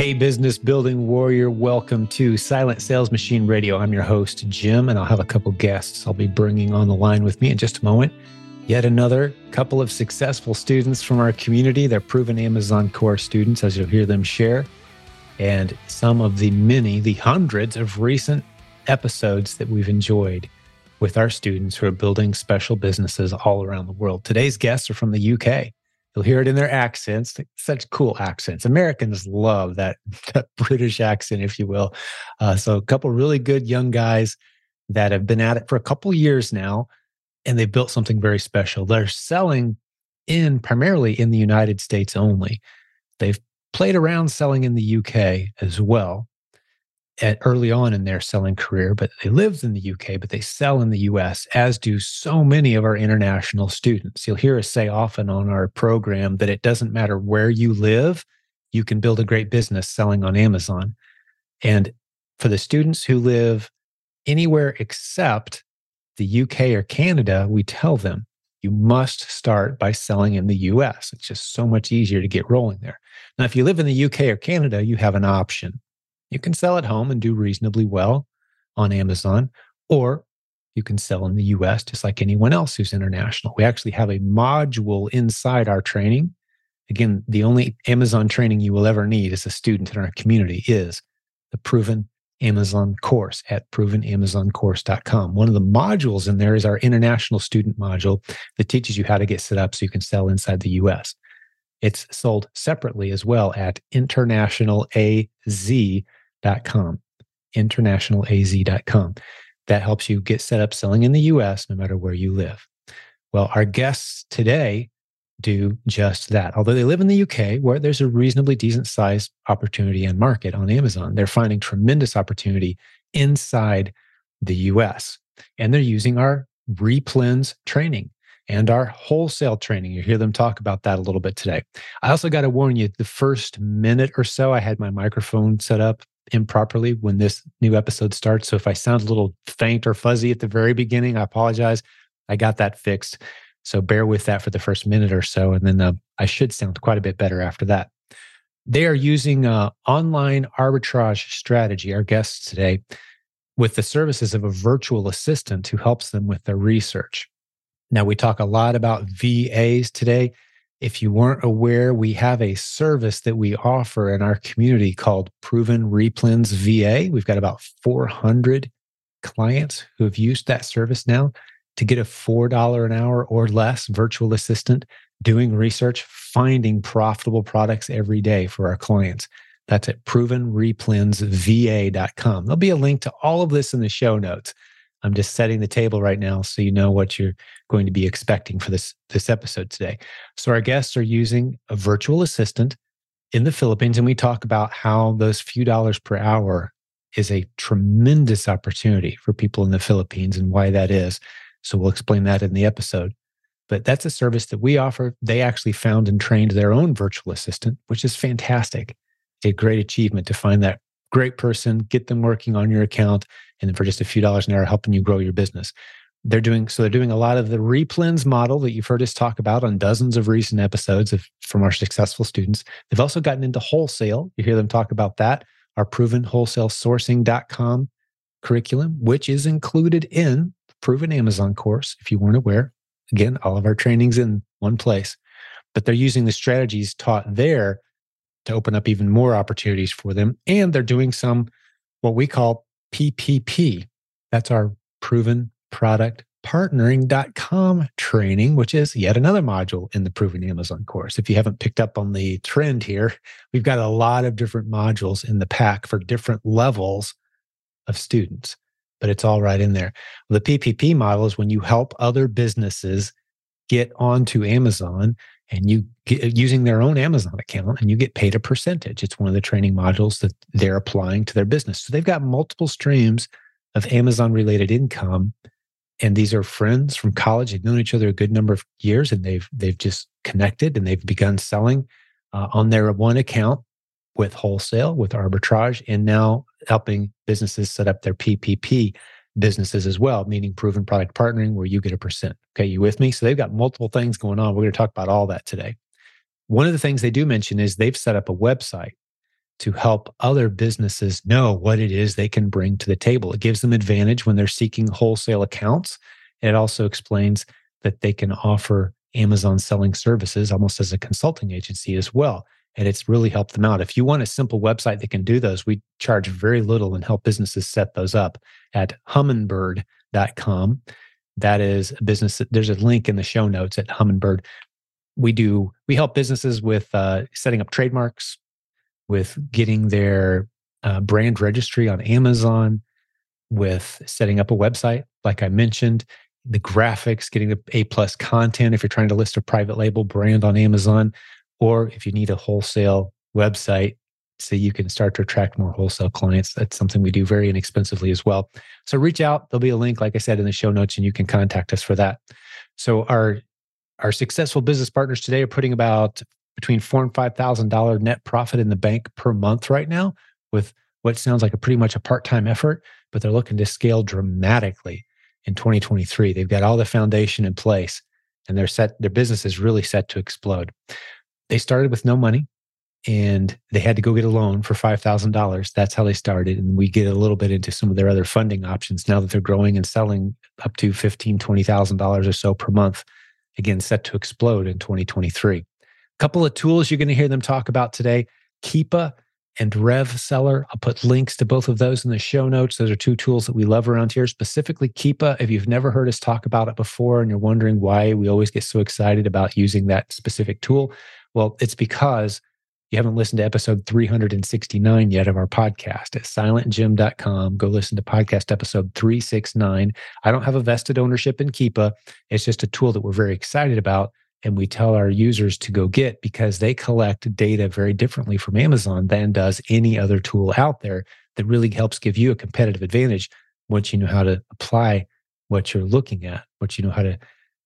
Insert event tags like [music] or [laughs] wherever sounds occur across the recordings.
Hey, business building warrior, welcome to Silent Sales Machine Radio. I'm your host, Jim, and I'll have a couple guests I'll be bringing on the line with me in just a moment. Yet another couple of successful students from our community. They're proven Amazon core students, as you'll hear them share, and some of the many, the hundreds of recent episodes that we've enjoyed with our students who are building special businesses all around the world. Today's guests are from the UK. You'll hear it in their accents, such cool accents. Americans love that, [laughs] that British accent, if you will. Uh, so, a couple really good young guys that have been at it for a couple years now, and they've built something very special. They're selling in primarily in the United States only. They've played around selling in the UK as well, at early on in their selling career, but they lived in the UK, but they sell in the US, as do so many of our international students. You'll hear us say often on our program that it doesn't matter where you live, you can build a great business selling on Amazon. And for the students who live anywhere except the UK or Canada, we tell them you must start by selling in the US. It's just so much easier to get rolling there. Now, if you live in the UK or Canada, you have an option you can sell at home and do reasonably well on Amazon, or you can sell in the US just like anyone else who's international. We actually have a module inside our training. Again, the only Amazon training you will ever need as a student in our community is the Proven Amazon course at provenamazoncourse.com. One of the modules in there is our international student module that teaches you how to get set up so you can sell inside the US. It's sold separately as well at internationalaz.com internationalaz.com, internationalaz.com. That helps you get set up selling in the US no matter where you live. Well, our guests today do just that. Although they live in the UK, where there's a reasonably decent sized opportunity and market on Amazon, they're finding tremendous opportunity inside the US. And they're using our Replens training and our wholesale training. You hear them talk about that a little bit today. I also got to warn you the first minute or so, I had my microphone set up improperly when this new episode starts. So if I sound a little faint or fuzzy at the very beginning, I apologize. I got that fixed. So bear with that for the first minute or so. And then uh, I should sound quite a bit better after that. They are using uh, online arbitrage strategy, our guests today, with the services of a virtual assistant who helps them with their research. Now, we talk a lot about VAs today. If you weren't aware, we have a service that we offer in our community called Proven Replens VA. We've got about 400 clients who have used that service now to get a $4 an hour or less virtual assistant doing research, finding profitable products every day for our clients. That's at provenreplensva.com. There'll be a link to all of this in the show notes. I'm just setting the table right now so you know what you're going to be expecting for this this episode today. So our guests are using a virtual assistant in the Philippines and we talk about how those few dollars per hour is a tremendous opportunity for people in the Philippines and why that is. So we'll explain that in the episode. But that's a service that we offer. They actually found and trained their own virtual assistant, which is fantastic. a great achievement to find that great person, get them working on your account, and then for just a few dollars an hour, helping you grow your business. They're doing so. They're doing a lot of the replens model that you've heard us talk about on dozens of recent episodes of from our successful students. They've also gotten into wholesale. You hear them talk about that. Our proven wholesale sourcing.com curriculum, which is included in the proven Amazon course. If you weren't aware, again, all of our trainings in one place. But they're using the strategies taught there to open up even more opportunities for them. And they're doing some what we call PPP. That's our proven product partnering.com training, which is yet another module in the Proven Amazon course. If you haven't picked up on the trend here, we've got a lot of different modules in the pack for different levels of students, but it's all right in there. The PPP model is when you help other businesses get onto Amazon and you get using their own Amazon account and you get paid a percentage. It's one of the training modules that they're applying to their business. So they've got multiple streams of Amazon related income. And these are friends from college. They've known each other a good number of years and they've they've just connected and they've begun selling uh, on their one account with wholesale, with arbitrage, and now helping businesses set up their PPP businesses as well, meaning proven product partnering where you get a percent. Okay, you with me? So they've got multiple things going on. We're going to talk about all that today. One of the things they do mention is they've set up a website to help other businesses know what it is they can bring to the table. It gives them advantage when they're seeking wholesale accounts. It also explains that they can offer Amazon selling services almost as a consulting agency as well. And it's really helped them out. If you want a simple website that can do those, we charge very little and help businesses set those up at humminbird.com. That is a business. There's a link in the show notes at Humminbird. We do, we help businesses with uh, setting up trademarks, with getting their uh, brand registry on Amazon, with setting up a website, like I mentioned, the graphics, getting the A plus content if you're trying to list a private label brand on Amazon, or if you need a wholesale website so you can start to attract more wholesale clients. That's something we do very inexpensively as well. So reach out. There'll be a link, like I said, in the show notes, and you can contact us for that. So our our successful business partners today are putting about between four and five thousand dollar net profit in the bank per month right now, with what sounds like a pretty much a part time effort, but they're looking to scale dramatically in 2023. They've got all the foundation in place and they're set, their business is really set to explode. They started with no money and they had to go get a loan for $5,000. That's how they started. And we get a little bit into some of their other funding options now that they're growing and selling up to $15,000, $20,000 or so per month. Again, set to explode in 2023. A couple of tools you're going to hear them talk about today Keepa and RevSeller. I'll put links to both of those in the show notes. Those are two tools that we love around here, specifically Keepa. If you've never heard us talk about it before and you're wondering why we always get so excited about using that specific tool, well, it's because you haven't listened to episode 369 yet of our podcast at silentjim.com. Go listen to podcast episode 369. I don't have a vested ownership in Keepa. It's just a tool that we're very excited about and we tell our users to go get because they collect data very differently from Amazon than does any other tool out there that really helps give you a competitive advantage once you know how to apply what you're looking at, once you know how to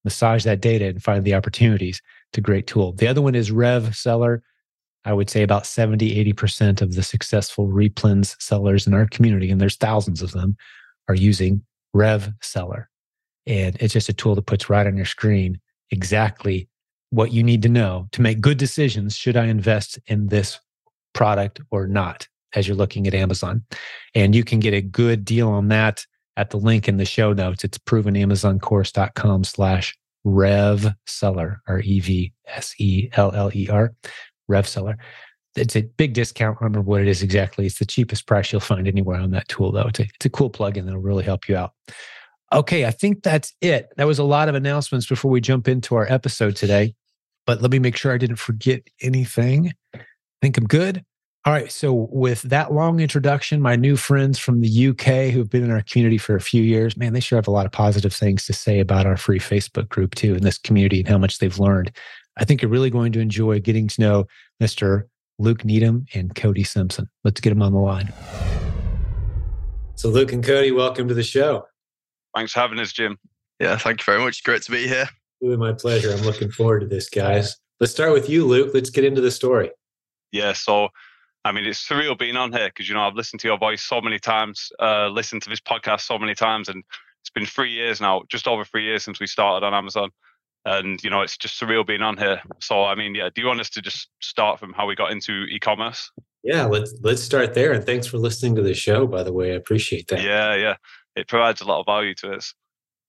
massage that data and find the opportunities. A great tool. The other one is RevSeller. I would say about 70, 80% of the successful replens sellers in our community, and there's thousands of them, are using RevSeller. And it's just a tool that puts right on your screen exactly what you need to know to make good decisions. Should I invest in this product or not as you're looking at Amazon? And you can get a good deal on that at the link in the show notes. It's provenamazoncourse.com slash rev seller, R E V S E L L E R, rev seller. It's a big discount. I remember what it is exactly. It's the cheapest price you'll find anywhere on that tool, though. It's a, it's a cool plugin that'll really help you out. Okay, I think that's it. That was a lot of announcements before we jump into our episode today. But let me make sure I didn't forget anything. I think I'm good. All right. So, with that long introduction, my new friends from the UK who've been in our community for a few years, man, they sure have a lot of positive things to say about our free Facebook group, too, in this community and how much they've learned. I think you're really going to enjoy getting to know Mr. Luke Needham and Cody Simpson. Let's get them on the line. So, Luke and Cody, welcome to the show. Thanks for having us, Jim. Yeah, thank you very much. Great to be here. Really, my pleasure. I'm looking forward to this, guys. Let's start with you, Luke. Let's get into the story. Yeah, so I mean, it's surreal being on here because you know I've listened to your voice so many times, uh, listened to this podcast so many times, and it's been three years now, just over three years since we started on Amazon, and you know it's just surreal being on here. So I mean, yeah, do you want us to just start from how we got into e-commerce? Yeah, let's let's start there. And thanks for listening to the show, by the way. I appreciate that. Yeah, yeah it provides a lot of value to us.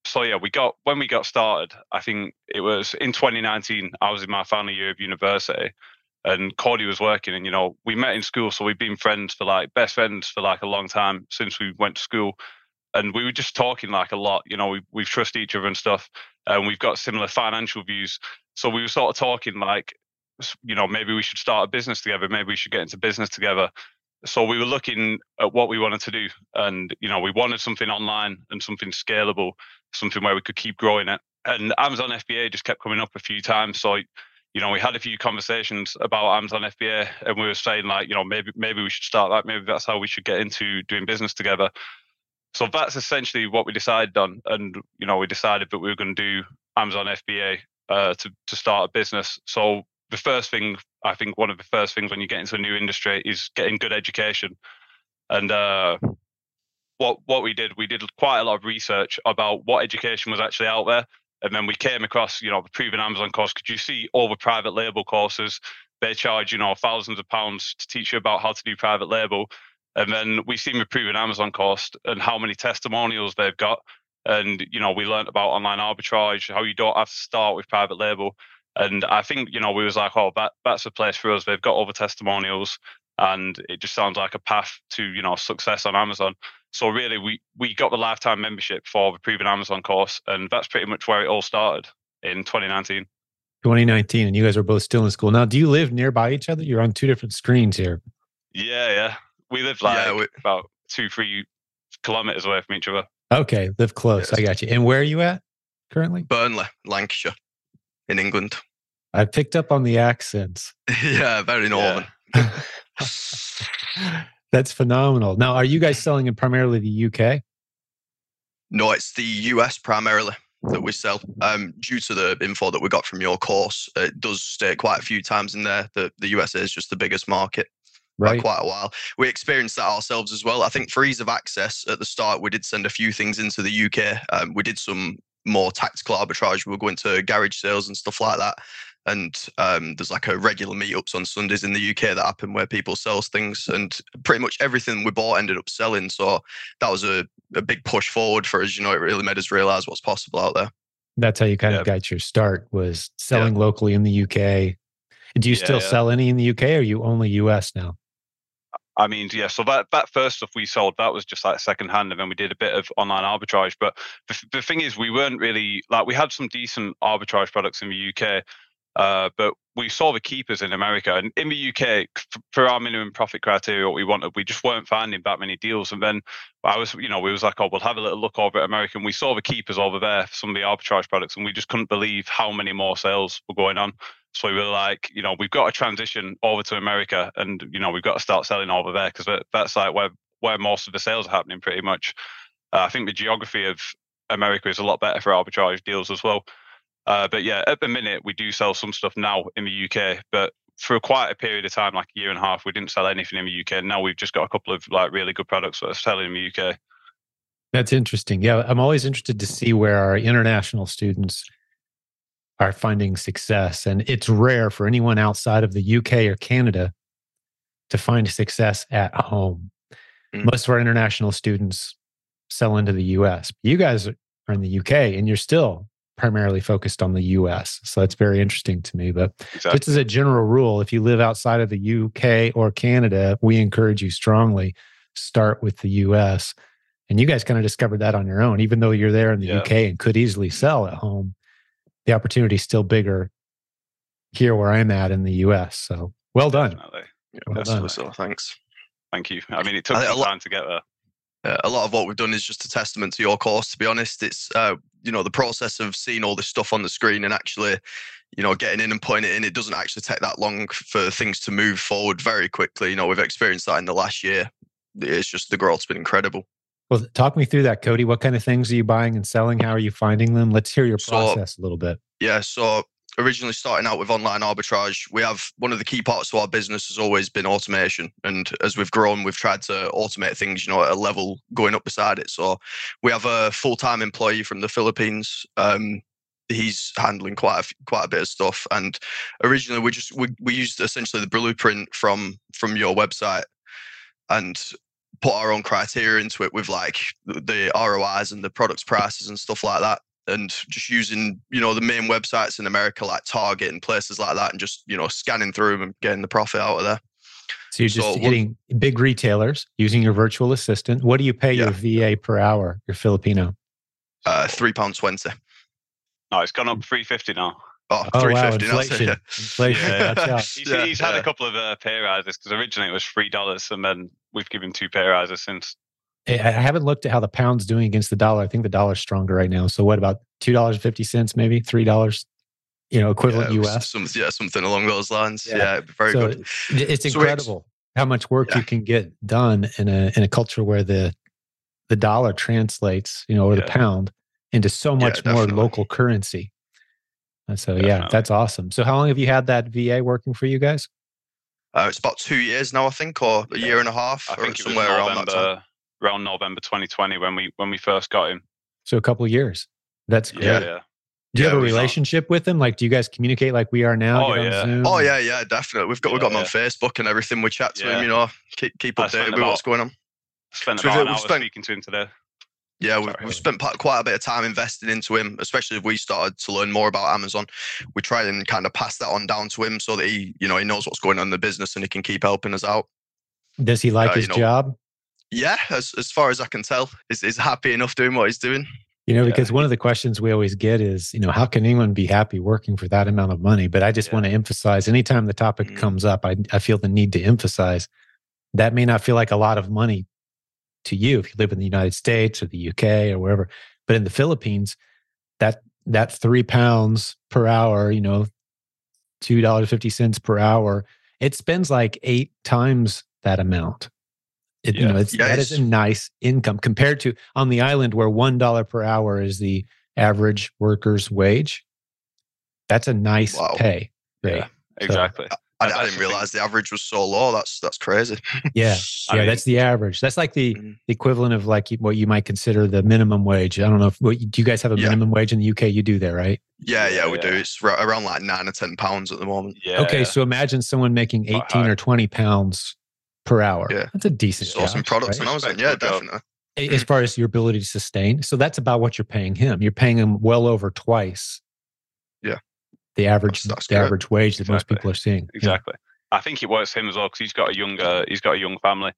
So yeah, we got when we got started. I think it was in 2019. I was in my final year of university, and Cody was working. And you know, we met in school, so we've been friends for like best friends for like a long time since we went to school. And we were just talking like a lot. You know, we we trust each other and stuff, and we've got similar financial views. So we were sort of talking like, you know, maybe we should start a business together. Maybe we should get into business together so we were looking at what we wanted to do and you know we wanted something online and something scalable something where we could keep growing it and amazon fba just kept coming up a few times so you know we had a few conversations about amazon fba and we were saying like you know maybe maybe we should start that maybe that's how we should get into doing business together. So that's essentially what we decided on and you know we decided that we were going to do amazon fba uh, to, to start a business. So the first thing I think one of the first things when you get into a new industry is getting good education. And uh, what what we did, we did quite a lot of research about what education was actually out there, and then we came across, you know, the proven Amazon course. Could you see all the private label courses they charge you know thousands of pounds to teach you about how to do private label, and then we see the proven Amazon course and how many testimonials they've got, and you know we learned about online arbitrage, how you don't have to start with private label, and I think you know we was like, oh, that that's a place for us. They've got all the testimonials, and it just sounds like a path to you know success on Amazon. So really, we we got the lifetime membership for the proven Amazon course, and that's pretty much where it all started in 2019. 2019, and you guys are both still in school now. Do you live nearby each other? You're on two different screens here. Yeah, yeah, we live like yeah, we, about two, three kilometers away from each other. Okay, live close. Yes. I got you. And where are you at currently? Burnley, Lancashire, in England. I picked up on the accents. [laughs] yeah, very northern. Yeah. [laughs] [laughs] That's phenomenal. Now, are you guys selling in primarily the UK? No, it's the US primarily that we sell. Um, due to the info that we got from your course, it does state quite a few times in there that the USA is just the biggest market right. quite a while. We experienced that ourselves as well. I think for ease of access at the start, we did send a few things into the UK. Um, we did some more tactical arbitrage. We were going to garage sales and stuff like that. And um, there's like a regular meetups on Sundays in the UK that happen where people sells things, and pretty much everything we bought ended up selling. So that was a, a big push forward for us. You know, it really made us realize what's possible out there. That's how you kind yeah. of got your start was selling yeah. locally in the UK. Do you yeah, still sell any in the UK, or are you only US now? I mean, yeah. So that that first stuff we sold, that was just like second hand, and then we did a bit of online arbitrage. But the, the thing is, we weren't really like we had some decent arbitrage products in the UK, uh, but we saw the Keepas in America and in the UK for our minimum profit criteria, what we wanted, we just weren't finding that many deals. And then I was, you know, we was like, oh, we'll have a little look over at America. And we saw the Keepas over there for some of the arbitrage products, and we just couldn't believe how many more sales were going on. So we were like, you know, we've got to transition over to America, and you know, we've got to start selling over there because that's like where where most of the sales are happening, pretty much. Uh, I think the geography of America is a lot better for arbitrage deals as well. Uh, but yeah, at the minute we do sell some stuff now in the UK, but for quite a period of time, like a year and a half, we didn't sell anything in the UK. Now we've just got a couple of like really good products that are selling in the UK. That's interesting. Yeah, I'm always interested to see where our international students are finding success. And it's rare for anyone outside of the UK or Canada to find success at home. Mm. Most of our international students sell into the US. You guys are in the UK and you're still primarily focused on the US. So that's very interesting to me. But exactly. just as a general rule, if you live outside of the UK or Canada, we encourage you strongly start with the US. And you guys kind of discovered that on your own, even though you're there in the yeah. UK and could easily sell at home the opportunity is still bigger here where I'm at in the US. So well done. Definitely. Yeah, well done. So thanks. Thank you. I mean, it took some time to get there. Uh, a lot of what we've done is just a testament to your course. To be honest, it's uh, you know the process of seeing all this stuff on the screen and actually, you know, getting in and putting it in. It doesn't actually take that long for things to move forward very quickly. You know, we've experienced that in the last year. It's just the growth's been incredible. Well, talk me through that, Cody. What kind of things are you buying and selling? How are you finding them? Let's hear your process so, a little bit. Yeah. So originally starting out with online arbitrage, we have one of the key parts to our business has always been automation. And as we've grown, we've tried to automate things, you know, at a level going up beside it. So we have a full-time employee from the Philippines. Um, he's handling quite a quite a bit of stuff. And originally, we just we, we used essentially the blueprint from from your website, and put our own criteria into it with like the ROIs and the products prices and stuff like that. And just using, you know, the main websites in America like Target and places like that and just, you know, scanning through them and getting the profit out of there. So you're just so hitting big retailers using your virtual assistant. What do you pay yeah. your VA per hour, your Filipino? Uh, three pound twenty. No, it's gone up three fifty now. Oh, oh 350 wow, inflation. Yeah. inflation. Yeah. [laughs] he's, yeah, he's had a couple of uh, pay rises because originally it was three dollars, and then we've given two pay rises since. I haven't looked at how the pound's doing against the dollar. I think the dollar's stronger right now. So what about two dollars fifty cents, maybe three dollars? You know, equivalent US. Some, yeah, something along those lines. Yeah, very so good. It's incredible so how much work you can get done in a in a culture where the the dollar translates, you know, or the pound into so much more local currency. And so, Definitely. yeah, that's awesome. So, how long have you had that VA working for you guys? Uh, it's about two years now, I think, or a year and a half, I think somewhere around that Around November 2020 when we when we first got him. So a couple of years. That's great. Yeah, yeah. Do you Yeah, have a we- relationship with him? Like, do you guys communicate like we are now? Oh, yeah. Zoom? Oh yeah, yeah, definitely. We've got we've got him on Facebook and everything. We chat to Yeah. him, you know, keep keep I spent updated with about- what's going on. Spent So about we've- an hour spent- speaking to him today. Yeah, we've, we've spent quite a bit of time investing into him, especially if we started to learn more about Amazon. We try and kind of pass that on down to him so that he, you know, he knows what's going on in the business and he can keep helping us out. Does he like Uh, his you know- job? Yeah, as as far as I can tell, is is happy enough doing what he's doing. You know, Yeah. because one of the questions we always get is, you know, how can anyone be happy working for that amount of money? But I just Yeah. want to emphasize anytime the topic Mm. comes up, I, I feel the need to emphasize that may not feel like a lot of money to you if you live in the United States or the UK or wherever. But in the Philippines, that that three pounds per hour, you know, two dollars fifty cents per hour, it spends like eight times that amount. It, You know, it's Yeah, that is a nice income compared to on the island where one dollar per hour is the average worker's wage. That's a nice Wow. pay. rate. Yeah, exactly. I, I didn't realize the average was so low. That's that's crazy. [laughs] Yeah, [laughs] I yeah, mean- that's the average. That's like the, Mhm. the equivalent of like what you might consider the minimum wage. I don't know if what, do you guys have a Yeah. minimum wage in the UK? You do there, right? Yeah, yeah, Yeah, we do. It's ra- around like nine or ten pounds at the moment. Yeah. okay, yeah. so imagine someone making 18 or 20 pounds per hour. Yeah. That's a decent Sourcing job, products right? on Amazon. Yeah, Respectable job. definitely. As far as your ability to sustain. So that's about what you're paying him. You're paying him well over twice. Yeah. The average, That's- that's the correct. average wage that most people are seeing. Yeah. Exactly. I think it works him as well because he's got a younger, he's got a young family,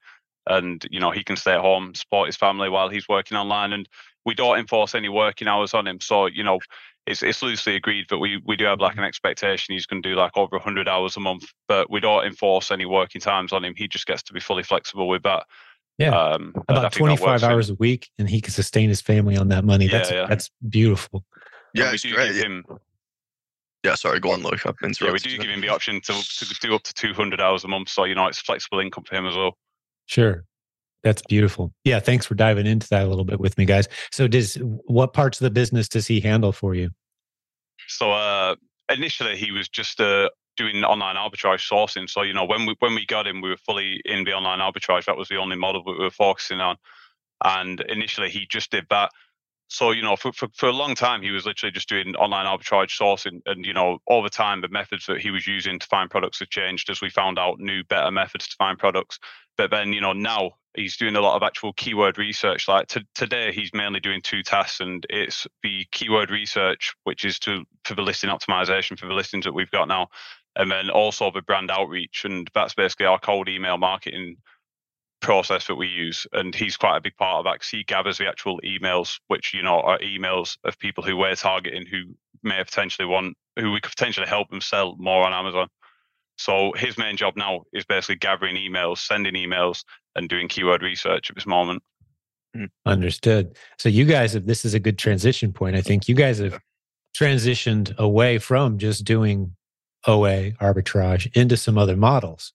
and you know he can stay at home, support his family while he's working online, and we don't enforce any working hours on him. So you know, it's it's loosely agreed, but we we do have like an expectation he's going to do like over hundred hours a month, but we don't enforce any working times on him. He just gets to be fully flexible with that. Yeah. Um, About think that works 25 for him. hours a week, and he can sustain his family on that money. Yeah, That's yeah. that's beautiful. Yeah, it's great. him yeah, sorry, go on, Luke. I've been yeah, we do give him the option to, to do up to 200 hours a month. So, you know, it's flexible income for him as well. Sure. That's beautiful. Yeah. Thanks for diving into that a little bit with me, guys. So, does what parts of the business does he handle for you? So, uh, initially, he was just uh, doing online arbitrage sourcing. So, you know, when we when we got him, we were fully in the online arbitrage. That was the only model that we were focusing on. And initially, he just did that. So, you know, for, for, for a long time, he was literally just doing online arbitrage sourcing. And, you know, over time, the methods that he was using to find products have changed as we found out new, better methods to find products. But then, you know, now he's doing a lot of actual keyword research. Like to, today, he's mainly doing two tasks, and it's the keyword research, which is to for the listing optimization for the listings that we've got now, and then also the brand outreach, and that's basically our cold email marketing process that we use. And he's quite a big part of that 'cause he gathers the actual emails, which you know are emails of people who we're targeting who may potentially want, who we could potentially help them sell more on Amazon. So his main job now is basically gathering emails, sending emails, and doing keyword research at this moment. Hmm, understood. So, you guys have this is a good transition point. I think you guys have transitioned away from just doing OA arbitrage into some other models.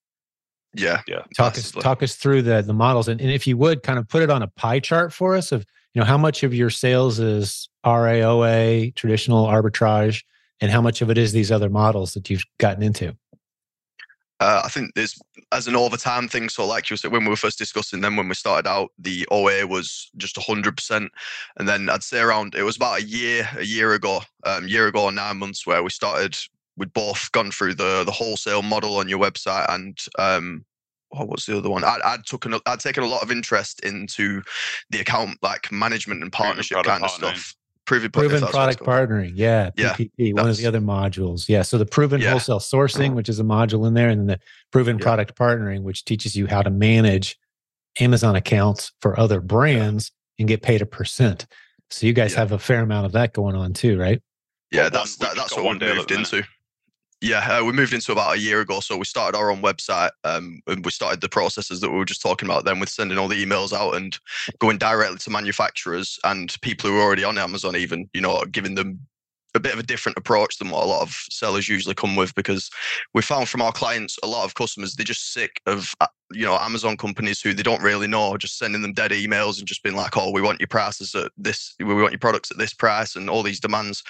Yeah, Yeah. Talk us talk us through the the models, and, and if you would, kind of put it on a pie chart for us of you know how much of your sales is RAOA traditional arbitrage, and how much of it is these other models that you've gotten into. Uh, I think there's as an over time thing. So, like you said, when we were first discussing them, when we started out, the OA was just 100%. And then I'd say around, it was about a year, a year ago, um, year ago, or nine months, where we started, we'd both gone through the the wholesale model on your website and, um, what was the other one? I'd, I'd taken a- I'd taken a lot of interest into the account like management and partnership kind of stuff. Proven, Proven that's what it's product partnering. Yeah. Yeah, PPP, one of the other modules. Yeah. So the proven Yeah. wholesale sourcing, which is a module in there, and then the proven Yeah. product partnering, which teaches you how to manage Amazon accounts for other brands and get paid a percent. So you guys Yeah. have a fair amount of that going on too, right? Yeah, Got one- that's that, just what we deal at moved the minute. into. Yeah, uh, we moved into about a year ago. So we started our own website, um, and we started the processes that we were just talking about. Then with sending all the emails out and going directly to manufacturers and people who are already on Amazon, even you know, giving them a bit of a different approach than what a lot of sellers usually come with because we found from our clients a lot of customers they're just sick of uh, you know amazon companies who they don't really know just sending them dead emails and just being like oh we want your prices at this we want your products at this price and all these demands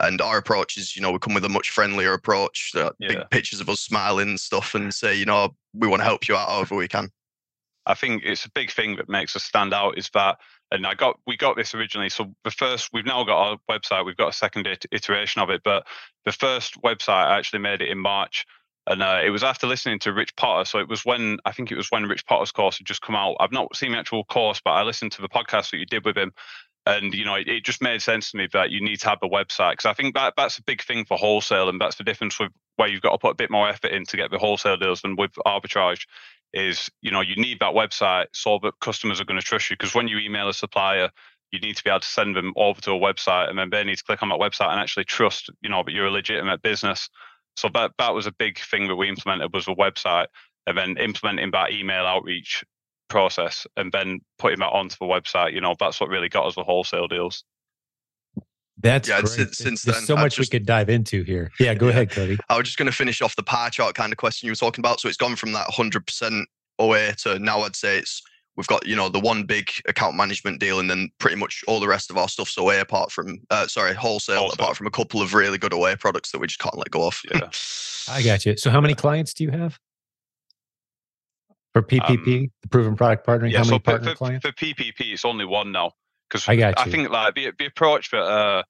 and our approach is you know we come with a much friendlier approach uh, Yeah. big pictures of us smiling and stuff and say you know we want to help you out however we can I think it's a big thing that makes us stand out is that And I got we got this originally. So the first we've now got our website. We've got a second iteration of it, but the first website I actually made it in March, and uh, it was after listening to Rich Potter. So it was when I think it was when Rich Potter's course had just come out. I've not seen the actual course, but I listened to the podcast that you did with him, and you know it, it just made sense to me that you need to have a website because I think that that's a big thing for wholesale, and that's the difference with where you've got to put a bit more effort in to get the wholesale deals than with arbitrage is you know you need that website so that customers are going to trust you because when you email a supplier you need to be able to send them over to a website and then they need to click on that website and actually trust you know that you're a legitimate business. So that that was a big thing that we implemented was a website and then implementing that email outreach process and then putting that onto the website you know that's what really got us the wholesale deals that's yeah. Great. Since, since There's then, so I've much just, we could dive into here. Yeah, go Yeah. ahead, Cody. I was just going to finish off the pie chart kind of question you were talking about. So it's gone from that 100% OA to now I'd say it's we've got you know the one big account management deal and then pretty much all the rest of our stuff's OA apart from uh, sorry wholesale, Wholesale. apart from a couple of really good OA products that we just can't let go of. Yeah. [laughs] I got you. So, how many clients do you have for PPP, the proven product partnering? Um, yeah how so many for, partner for, clients? for ppp it's only one now because I got I think like the, the approach that uh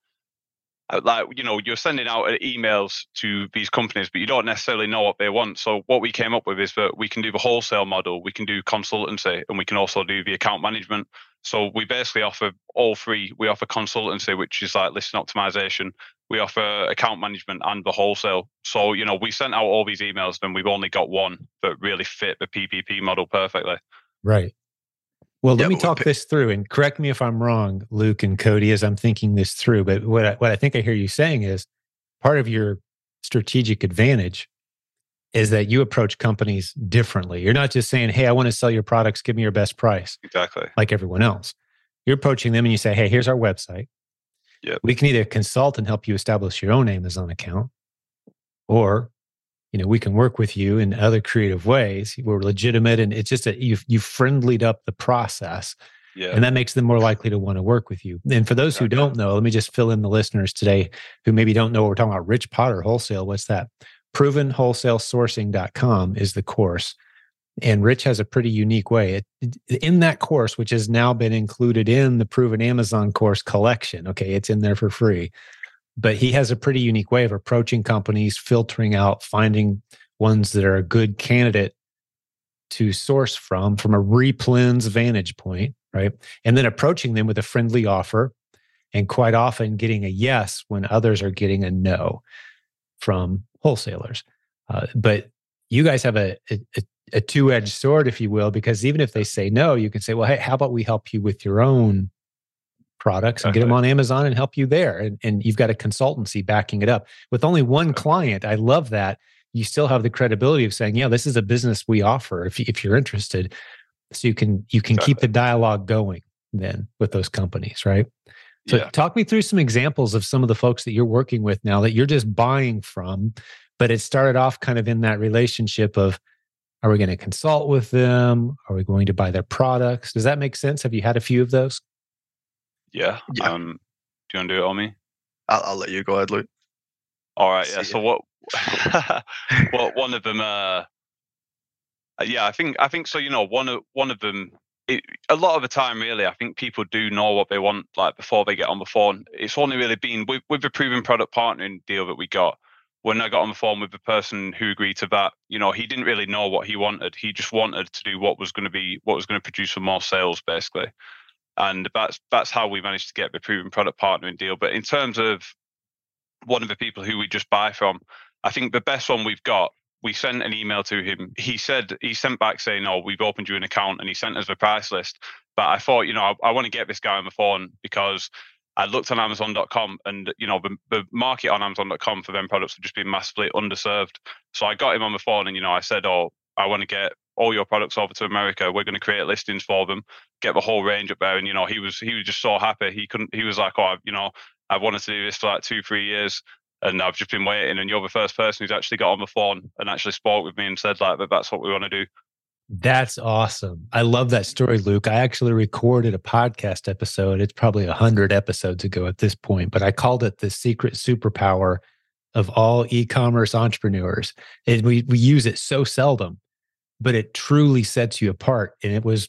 uh, like you know you're sending out uh, emails to these companies but you don't necessarily know what they want. So what we came up with is that we can do the wholesale model we can do consultancy and we can also do the account management. So we basically offer all three. We offer consultancy which is like listing optimization. We offer account management and the wholesale. So you know we sent out all these emails and we've only got one that really fit the ppp model perfectly. Right. Well, let Yeah, me talk pick- this through and correct me if I'm wrong, Luke and Cody, as I'm thinking this through. But what I, what I think I hear you saying is part of your strategic advantage is that you approach companies differently. You're not just saying, "Hey, I want to sell your products. Give me your best price," exactly like everyone else. You're approaching them and you say, "Hey, here's our website. Yep. We can either consult and help you establish your own Amazon account, or you know, we can work with you in other creative ways. We're legitimate, and it's just that you've you've friendlied up the process, yeah and that makes them more likely to want to work with you. And for those who don't know, let me just fill in the listeners today who maybe don't know what we're talking about. Rich Potter Wholesale, what's that? ProvenWholesaleSourcing.com is the course. And Rich has a pretty unique way. It, in that course, which has now been included in the Proven Amazon course collection, okay, it's in there for free. But he has a pretty unique way of approaching companies, filtering out, finding ones that are a good candidate to source from, from a replens vantage point, right? And then approaching them with a friendly offer and quite often getting a yes when others are getting a no from wholesalers. Uh, but you guys have a, a, a two edged sword, if you will, because even if they say no, you can say, well, hey, how about we help you with your own products and get them uh-huh. on Amazon and help you there? And, and you've got a consultancy backing it up. With only one client, I love that. You still have the credibility of saying, yeah, this is a business we offer if, if you're interested. So you can you can keep the dialogue going then with those companies, right? So yeah talk me through some examples of some of the folks that you're working with now that you're just buying from, but it started off kind of in that relationship of are we going to consult with them? Are we going to buy their products? Does that make sense? Have you had a few of those? Yeah Yeah. um do you want to do it on me I'll, I'll let you go ahead, Luke. All right, yeah. So what? [laughs] [laughs] what one of them? Uh, uh, yeah, I think I think so. You know, one of one of them. It, a lot of the time, really, I think people do know what they want, like before they get on the phone. It's only really been with with the proven product partnering deal that we got. When I got on the phone with the person who agreed to that, you know, he didn't really know what he wanted. He just wanted to do what was going to be what was going to produce some more sales, basically. And that's that's how we managed to get the proven product partnering deal. But in terms of one of the people who we just buy from. I think the best one we've got. We sent an email to him. He said he sent back saying, "Oh, we've opened you an account," and he sent us a price list. But I thought, you know, I, I want to get this guy on the phone because I looked on Amazon.com, and you know, the, the market on Amazon.com for them products have just been massively underserved. So I got him on the phone, and you know, I said, "Oh, I want to get all your products over to America. We're going to create listings for them, get the whole range up there." And you know, he was he was just so happy. He couldn't. He was like, "Oh, you know." I've wanted to do this for like two, three years, and I've just been waiting. And you're the first person who's actually got on the phone and actually spoke with me and said like that. That's what we want to do. That's awesome. I love that story, Luke. I actually recorded a podcast episode. It's probably a hundred episodes ago at this point, but I called it the secret superpower of all e-commerce entrepreneurs. And we we use it so seldom, but it truly sets you apart. And it was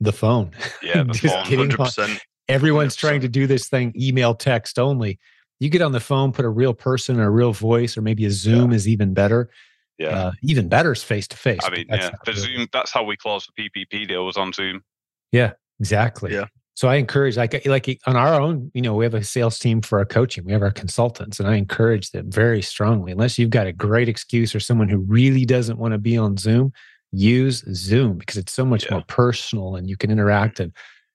the phone. Yeah, [laughs] the Just phone. kidding. 100%. Everyone's trying 100%. to do this thing email, text only. You get on the phone, put a real person or a real voice, or maybe a Zoom is even better. Yeah. Uh, even better is face to face. I mean, yeah, the Zoom. That's how we close the PPP deal was on Zoom. Yeah, exactly. Yeah. So I encourage, like, like on our own, you know, we have a sales team for our coaching. We have our consultants, and I encourage them very strongly. Unless you've got a great excuse or someone who really doesn't want to be on Zoom, use Zoom because it's so much Yeah. more personal and you can interact. And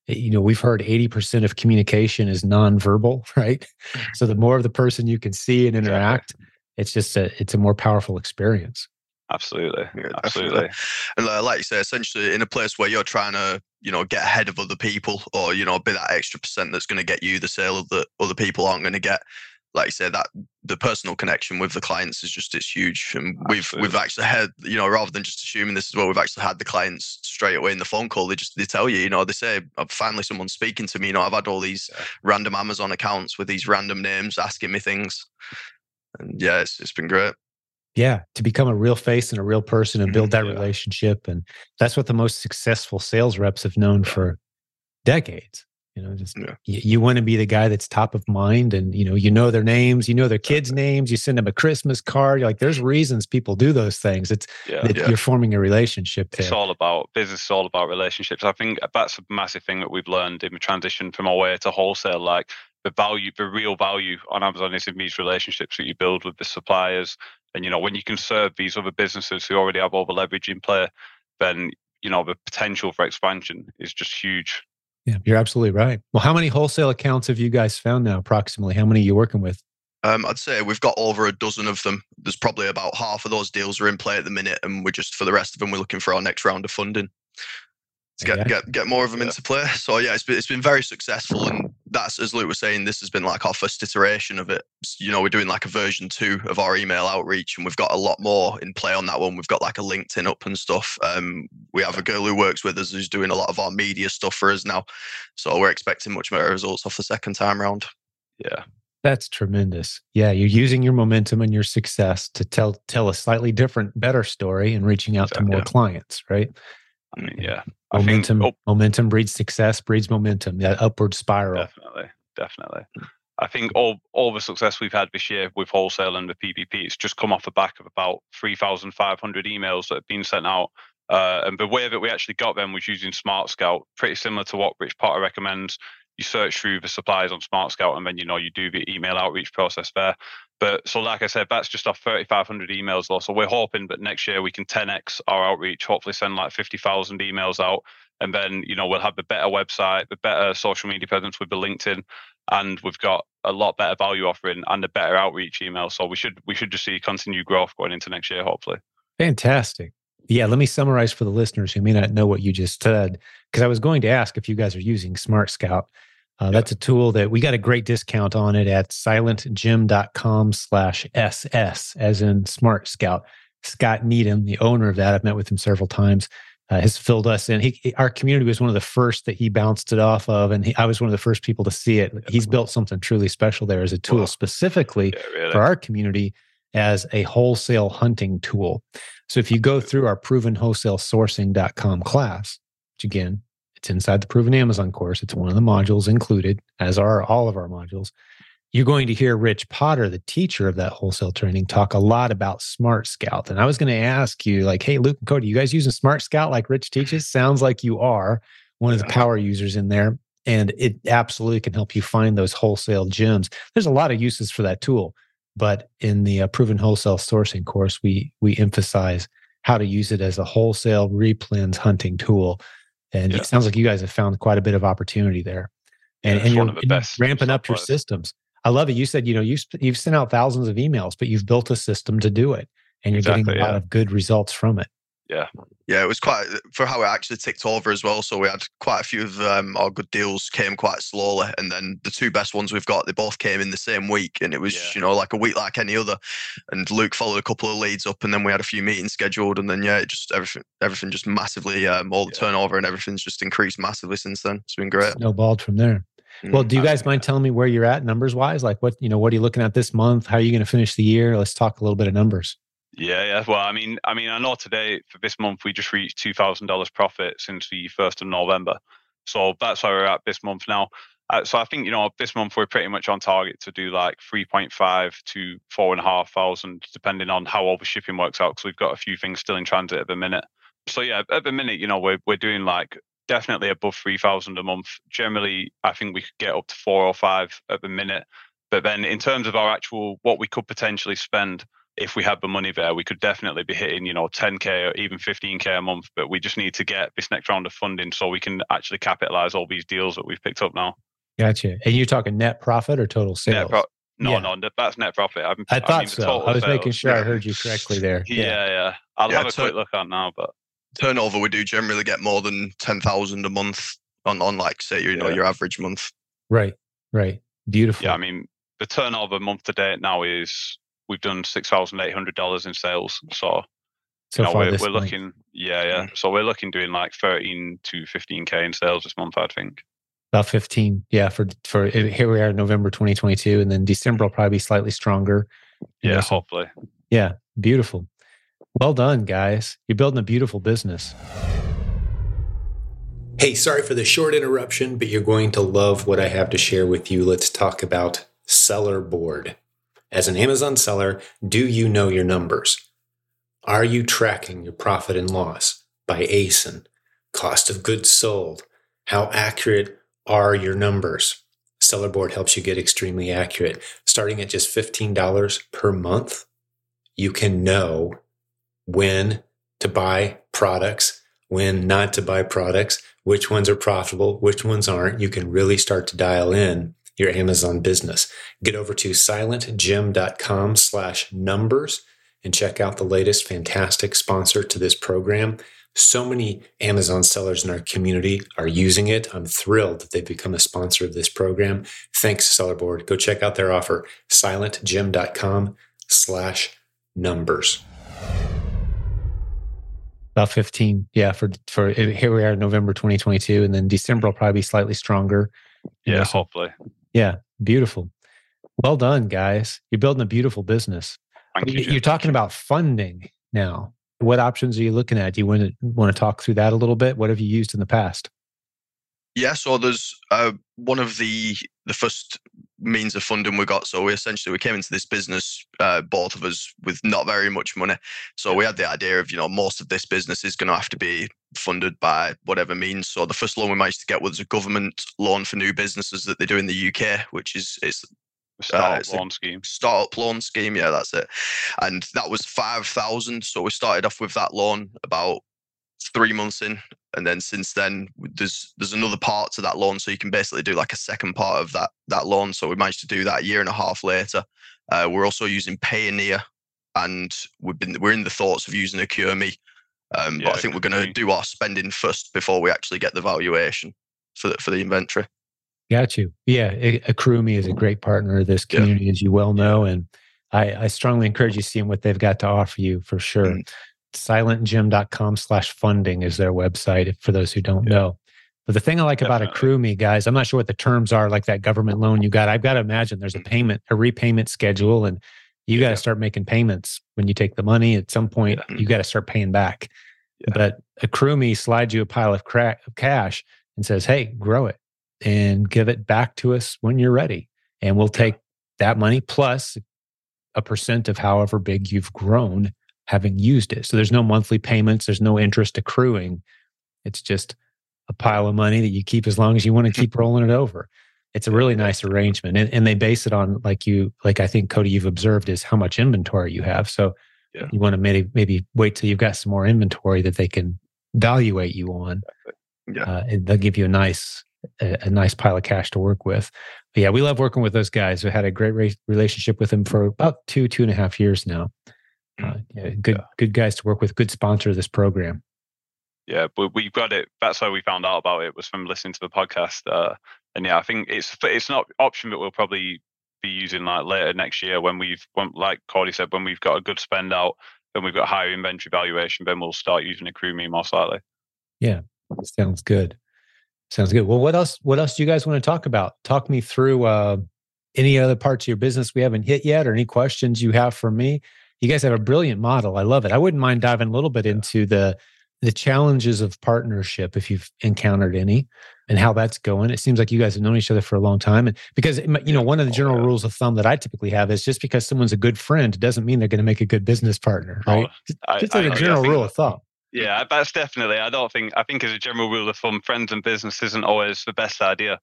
eh, you know, we've heard eighty percent of communication is nonverbal, [laughs] right? So the more of the person you can see and Exactly. interact, it's just a it's a more powerful experience. Absolutely, Yeah, absolutely. And uh, like you say, essentially in a place where you're trying to, you know, get ahead of other people or, you know, be that extra percent that's going to get you the sale that other people aren't going to get. Like you said, that the personal connection with the clients is just it's huge. And we've we've actually had, you know, rather than just assuming this is what we've actually had the clients straight away in the phone call, they just they tell you, you know, they say, finally someone's speaking to me. You know, I've had all these Yeah. random Amazon accounts with these random names asking me things. And yeah, it's it's been great. Yeah, to become a real face and a real person and build Mhm, that yeah. relationship. And that's what the most successful sales reps have known Yeah. for decades. You know, just Yeah. you, you want to be the guy that's top of mind and you know, you know their names, you know their kids' names, you send them a Christmas card. You're like, there's reasons people do those things. It's Yeah. Yeah. you're forming a relationship there. It's all about business. Is all about relationships. I think uh, that's a massive thing that we've learned in the transition from OA to wholesale. Like the value, the real value on Amazon is in these relationships that you build with the suppliers. And you know, when you can serve these other businesses who already have all the leverage in play, then you know the potential for expansion is just huge. Yeah, you're absolutely right. Well, how many wholesale accounts have you guys found now approximately? How many are you working with? Um, I'd say we've got over a dozen of them. There's probably about half of those deals are in play at the minute, and we're just for the rest of them, we're looking for our next round of funding to get Yeah. get, get more of them Yeah. into play. [laughs] So yeah, it's been it's been very successful, and that's as Luke was saying, this has been like our first iteration of it. You know, we're doing like a version two of our email outreach, and we've got a lot more in play on that one. We've got like a LinkedIn up and stuff. Um, we have a girl who works with us who's doing a lot of our media stuff for us now, so we're expecting much better results off the second time round. Yeah, That's tremendous. Yeah, you're using your momentum and your success to tell tell a slightly different, better story and reaching out to Exactly. more clients, right? I mean, Yeah. I think Momentum oh, momentum breeds success, breeds momentum, that upward spiral. Definitely, definitely. I think all all the success we've had this year with wholesale and the PPP, it's just come off the back of about three thousand five hundred emails that have been sent out. Uh, and the way that we actually got them was using Smart Scout, pretty similar to what Rich Potter recommends. You search through the suppliers on Smart Scout, and then you know you do the email outreach process there. But so, like I said, that's just our 3,500 emails, though. So we're hoping that next year we can 10x our outreach, hopefully send like 50,000 emails out, and then you know we'll have the better website, the better social media presence with the LinkedIn, and we've got a lot better value offering and a better outreach email. So we should we should just see continued growth going into next year, hopefully. Fantastic. Yeah, let me summarize for the listeners who may not know what you just said, because I was going to ask if you guys are using Smart Scout. Uh, That's a tool that we got a great discount on it at silentjim.com slash SS, as in Smart Scout. Scott Needham, the owner of that, I've met with him several times, uh, has filled us in. He, our community was one of the first that he bounced it off of, and he, I was one of the first people to see it. He's built something truly special there as a tool Wow. specifically Yeah, really. for our community as a wholesale hunting tool. So if you go through our provenwholesalesourcing.com class, which again, it's inside the proven Amazon course, it's one of the modules included, as are all of our modules. You're going to hear Rich Potter, the teacher of that wholesale training, talk a lot about Smart Scout. And I was going to ask you, like, hey, Luke and Cody, you guys using Smart Scout like Rich teaches? Sounds like you are one of the power users in there. And it absolutely can help you find those wholesale gems. There's a lot of uses for that tool but in the uh, proven wholesale sourcing course we we emphasize how to use it as a wholesale replens hunting tool and Yeah. it sounds like you guys have found quite a bit of opportunity there. And, Yeah, and you're one of the and ramping up your systems. I love it. You said you know you, sp- you've sent out thousands of emails but you've built a system to do it and you're getting Exactly, a lot yeah. of good results from it Yeah, yeah it was quite for how it actually ticked over as well. So we had quite a few of um, our good deals came quite slowly, and then the two best ones we've got, they both came in the same week, and it was Yeah. you know like a week like any other. And Luke followed a couple of leads up, and then we had a few meetings scheduled, and then yeah, it just everything everything just massively um, all the Yeah. turnover and everything's just increased massively since then. It's been great. snowballed from there well Mm. do you guys mind telling me where you're at numbers wise like what you know what are you looking at this month how are you going to finish the year let's talk a little bit of numbers Yeah, yeah. Well, I mean, I mean, I know today for this month we just reached two thousand dollars profit since the first of November, so that's where we're at this month now. Uh, so I think you know this month we're pretty much on target to do like three point five to four and a half thousand, depending on how all the shipping works out. Because we've got a few things still in transit at the minute. So yeah, at the minute, you know, we're we're doing like definitely above three thousand a month. Generally, I think we could get up to four or five at the minute. But then in terms of our actual what we could potentially spend if we had the money there, we could definitely be hitting, you know, 10k or even 15k a month. But we just need to get this next round of funding so we can actually capitalize all these deals that we've picked up now. Gotcha. And you're talking net profit or total sales? Net pro- no, yeah. no, that's net profit. I'm, i thought I mean, so. I was sales. making sure I heard you correctly there. [laughs] Yeah, yeah. yeah. I'll yeah, have a quick look on now, but turnover we do generally get more than ten thousand a month on on like say you know your average month. Right, right. Beautiful. Yeah, I mean the turnover month to date now is we've done six thousand eight hundred dollars in sales. So, so you know, we're, we're looking, yeah, yeah. So we're looking doing like thirteen to fifteen k in sales this month. I think about fifteen. Yeah, for for eh, here we are, November twenty twenty two, and then December will probably be slightly stronger. Yeah, know, so, hopefully. Yeah, beautiful. Well done, guys. You're building a beautiful business. Hey, sorry for the short interruption, but you're going to love what I have to share with you. Let's talk about Sellerboard. As an Amazon seller, do you know your numbers? Are you tracking your profit and loss by ASIN, cost of goods sold? How accurate are your numbers? Sellerboard helps you get extremely accurate. Starting at just $15 per month, you can know when to buy products, when not to buy products, which ones are profitable, which ones aren't. You can really start to dial in your Amazon business. Get over to silentjim.com slash numbers and check out the latest fantastic sponsor to this program. So many Amazon sellers in our community are using it. I'm thrilled that they've become a sponsor of this program. Thanks, Sellerboard. Go check out their offer, silentjim.com slash numbers. About 15. Yeah, for for here we are November 2022. And then December will probably be slightly stronger. Yeah, hopefully. Yeah, beautiful. Well done, guys. You're building a beautiful business. You, are talking about funding now. What options are you looking at? Do you want to want to talk through that a little bit? What have you used in the past? Yeah, so there's uh, one of the the first means of funding we got. So we essentially we came into this business, uh, both of us, with not very much money. So we had the idea of you know most of this business is going to have to be funded by whatever means. So the first loan we managed to get was a government loan for new businesses that they do in the UK, which is it's startup uh, loan scheme. Startup loan scheme, yeah, that's it. And that was five thousand. So we started off with that loan about three months in, and then since then there's there's another part to that loan, so you can basically do like a second part of that that loan. So we managed to do that a year and a half later. Uh, we're also using Payoneer, and we've been we're in the thoughts of using AccrueMe. Um, yeah, but I think we're going to do our spending first before we actually get the valuation for the, for the inventory. Got you. Yeah, AccrueMe is a great partner of this community, yeah. as you well know, and I, I, strongly encourage you seeing what they've got to offer you for sure. Mm. Silentjim.com slash funding is their website for those who don't yeah. know. But the thing I like Definitely. about AccrueMe, guys, I'm not sure what the terms are, like that government loan you got. I've got to imagine there's a mm. payment, a repayment schedule, and you got to start making payments when you take the money. At some point, you got to start paying back. But AccrueMe slides you a pile of, cra- of cash and says, "Hey, grow it and give it back to us when you're ready. And we'll take that money plus a percent of however big you've grown having used it. So there's no monthly payments, there's no interest accruing. It's just a pile of money that you keep as long as you want to [laughs] keep rolling it over. It's a really nice arrangement. And, and they base it on like you like I think Cody you've observed is how much inventory you have. So yeah. you want to maybe maybe wait till you've got some more inventory that they can evaluate you on. Yeah. Uh, and they'll give you a nice a, a, nice pile of cash to work with. But yeah, we love working with those guys. We had a great re- relationship with them for about two, two and a half years now. Uh, yeah, good, yeah. good guys to work with. Good sponsor of this program. Yeah, but we've got it. That's how we found out about it was from listening to the podcast. Uh, and yeah, I think it's it's not option that we'll probably be using like later next year when we've when, like Cody said when we've got a good spend out, then we've got higher inventory valuation, then we'll start using AccrueMe most likely. Yeah, sounds good. Sounds good. Well, what else? What else do you guys want to talk about? Talk me through uh, any other parts of your business we haven't hit yet, or any questions you have for me. you guys have a brilliant model. I love it. I wouldn't mind diving a little bit into the the challenges of partnership if you've encountered any and how that's going. It seems like you guys have known each other for a long time. And because, you know, one of the oh, general oh, yeah. rules of thumb that I typically have is just because someone's a good friend doesn't mean they're going to make a good business partner, oh, right? Oh, just, I, like I, a general rule of thumb. Yeah, that's definitely. I don't think, I think as a general rule of thumb, friends and business isn't always the best idea.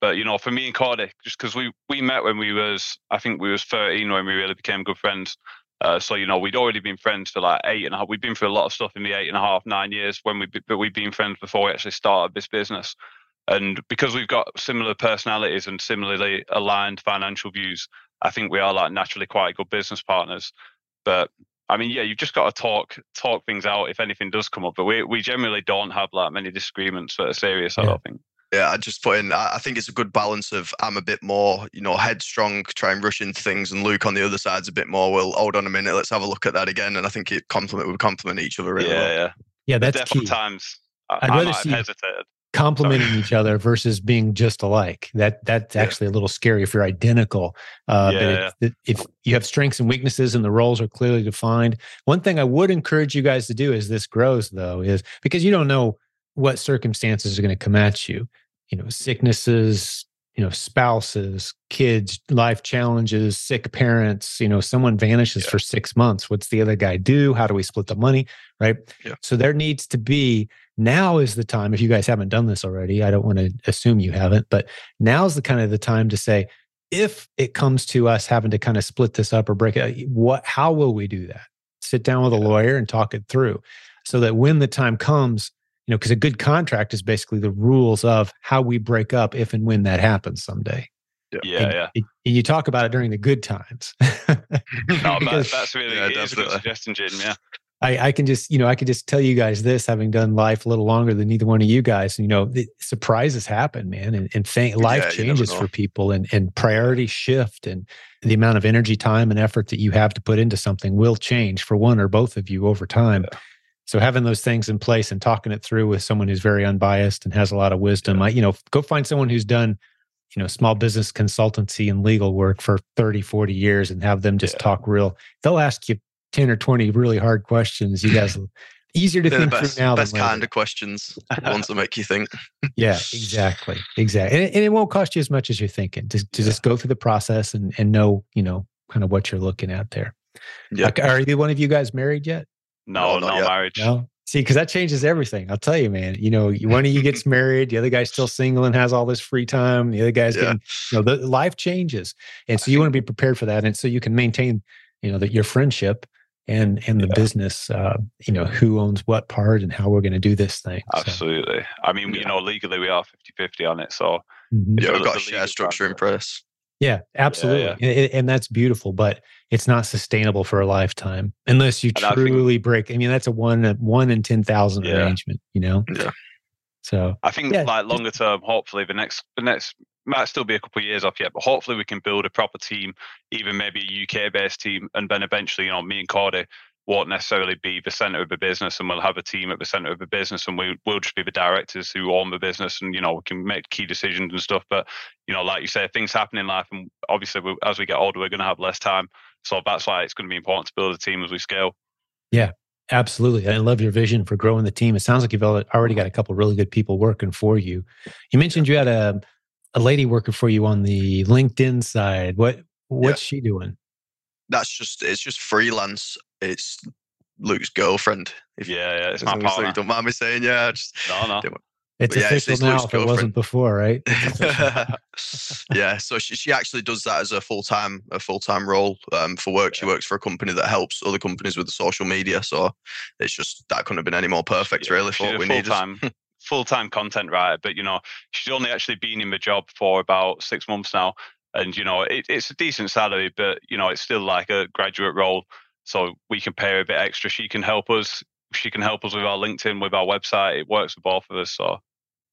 But, you know, for me and Cody, just because we, we met when we was, I think we was 13 when we really became good friends. Uh, so you know, we'd already been friends for like eight and a half. We'd been through a lot of stuff in the eight and a half, nine years when we, but we'd been friends before we actually started this business. And because we've got similar personalities and similarly aligned financial views, I think we are like naturally quite good business partners. But I mean, yeah, you've just got to talk talk things out if anything does come up. But we we generally don't have like many disagreements that are serious. Yeah. I don't think. Yeah, I just put in. I think it's a good balance of I'm a bit more, you know, headstrong, try and rush into things, and Luke on the other side's a bit more. Well, hold on a minute, let's have a look at that again. And I think it complement we complement each other really yeah, well. Yeah, yeah, that's key. Times I'd I rather see hesitated. complementing each other versus being just alike. That that's yeah. actually a little scary if you're identical. Uh, yeah. But it, if you have strengths and weaknesses and the roles are clearly defined, one thing I would encourage you guys to do as this grows, though, is because you don't know what circumstances are going to come at you you know sicknesses you know spouses kids life challenges sick parents you know someone vanishes yeah. for six months what's the other guy do? How do we split the money? Right? Yeah. so there needs to be now is the time if you guys haven't done this already i don't want to assume you haven't but now's the kind of the time to say if it comes to us having to kind of split this up or break it what how will we do that? Sit down with a lawyer and talk it through so that when the time comes you know, because a good contract is basically the rules of how we break up if and when that happens someday. Yeah, and, yeah. and you talk about it during the good times. [laughs] no, because, that's really yeah, a good suggestion, Jim. Yeah. I, I, can just, you know, I can just tell you guys this, having done life a little longer than either one of you guys. You know, surprises happen, man, and, and th- life yeah, changes for people, and and priorities shift, and the amount of energy, time, and effort that you have to put into something will change for one or both of you over time. Yeah. So having those things in place and talking it through with someone who's very unbiased and has a lot of wisdom, yeah. I, you know, go find someone who's done, you know, small business consultancy and legal work for 30, 40 years and have them just yeah. talk real. They'll ask you 10 or 20 really hard questions. You guys [laughs] easier to They're think best, through now. Best kind of questions, ones that [laughs] make you think. yeah, exactly, exactly, and it, and it, won't cost you as much as you're thinking to, to yeah. just go through the process and and know you know kind of what you're looking at there. Yeah, are either one of you guys married yet? No, no, no marriage. No. See, because that changes everything. I'll tell you, man. You know, one of you gets [laughs] married, the other guy's still single and has all this free time. The other guy's yeah. getting, you know, the life changes, and so you want to be prepared for that, and so you can maintain, you know, that your friendship and and the yeah. business. Uh, you know, who owns what part and how we're going to do this thing. Absolutely. So, I mean, yeah. you know, legally we are 50-50 on it, so mm-hmm. yeah, we've got a share structure in place. Yeah, absolutely. Yeah, yeah. And that's beautiful, but it's not sustainable for a lifetime unless you and truly think, break. I mean, that's a one one in 10,000 yeah. arrangement, you know? Yeah. So I think like longer term, hopefully the next, the next might still be a couple of years off yet, but hopefully we can build a proper team, even maybe a UK based team. And then eventually, you know, me and Cody won't necessarily be the center of the business and we'll have a team at the center of the business and we will just be the directors who own the business and you know we can make key decisions and stuff. But you know like you say things happen in life and obviously we, as we get older we're going to have less time. So that's why it's going to be important to build a team as we scale. Yeah absolutely. I love your vision for growing the team. It sounds like you've already got a couple really good people working for you. You mentioned you had a, a lady working for you on the linkedin side. What what's yeah. she doing that's just it's just freelance it's Luke's girlfriend. If, yeah, yeah, it's my partner. You don't mind me saying, yeah. Just, no, no. It's yeah, official it's, it's now if it wasn't before, right? [laughs] yeah, so she, she actually does that as a full time a full time role um, for work. She works for a company that helps other companies with the social media. So it's just that couldn't have been any more perfect, yeah, really, for what we need. Full time [laughs] content writer, but you know she's only actually been in the job for about six months now, and you know it, it's a decent salary, but you know it's still like a graduate role. So we can pay her a bit extra. She can help us. She can help us with our LinkedIn, with our website. It works for both of us. So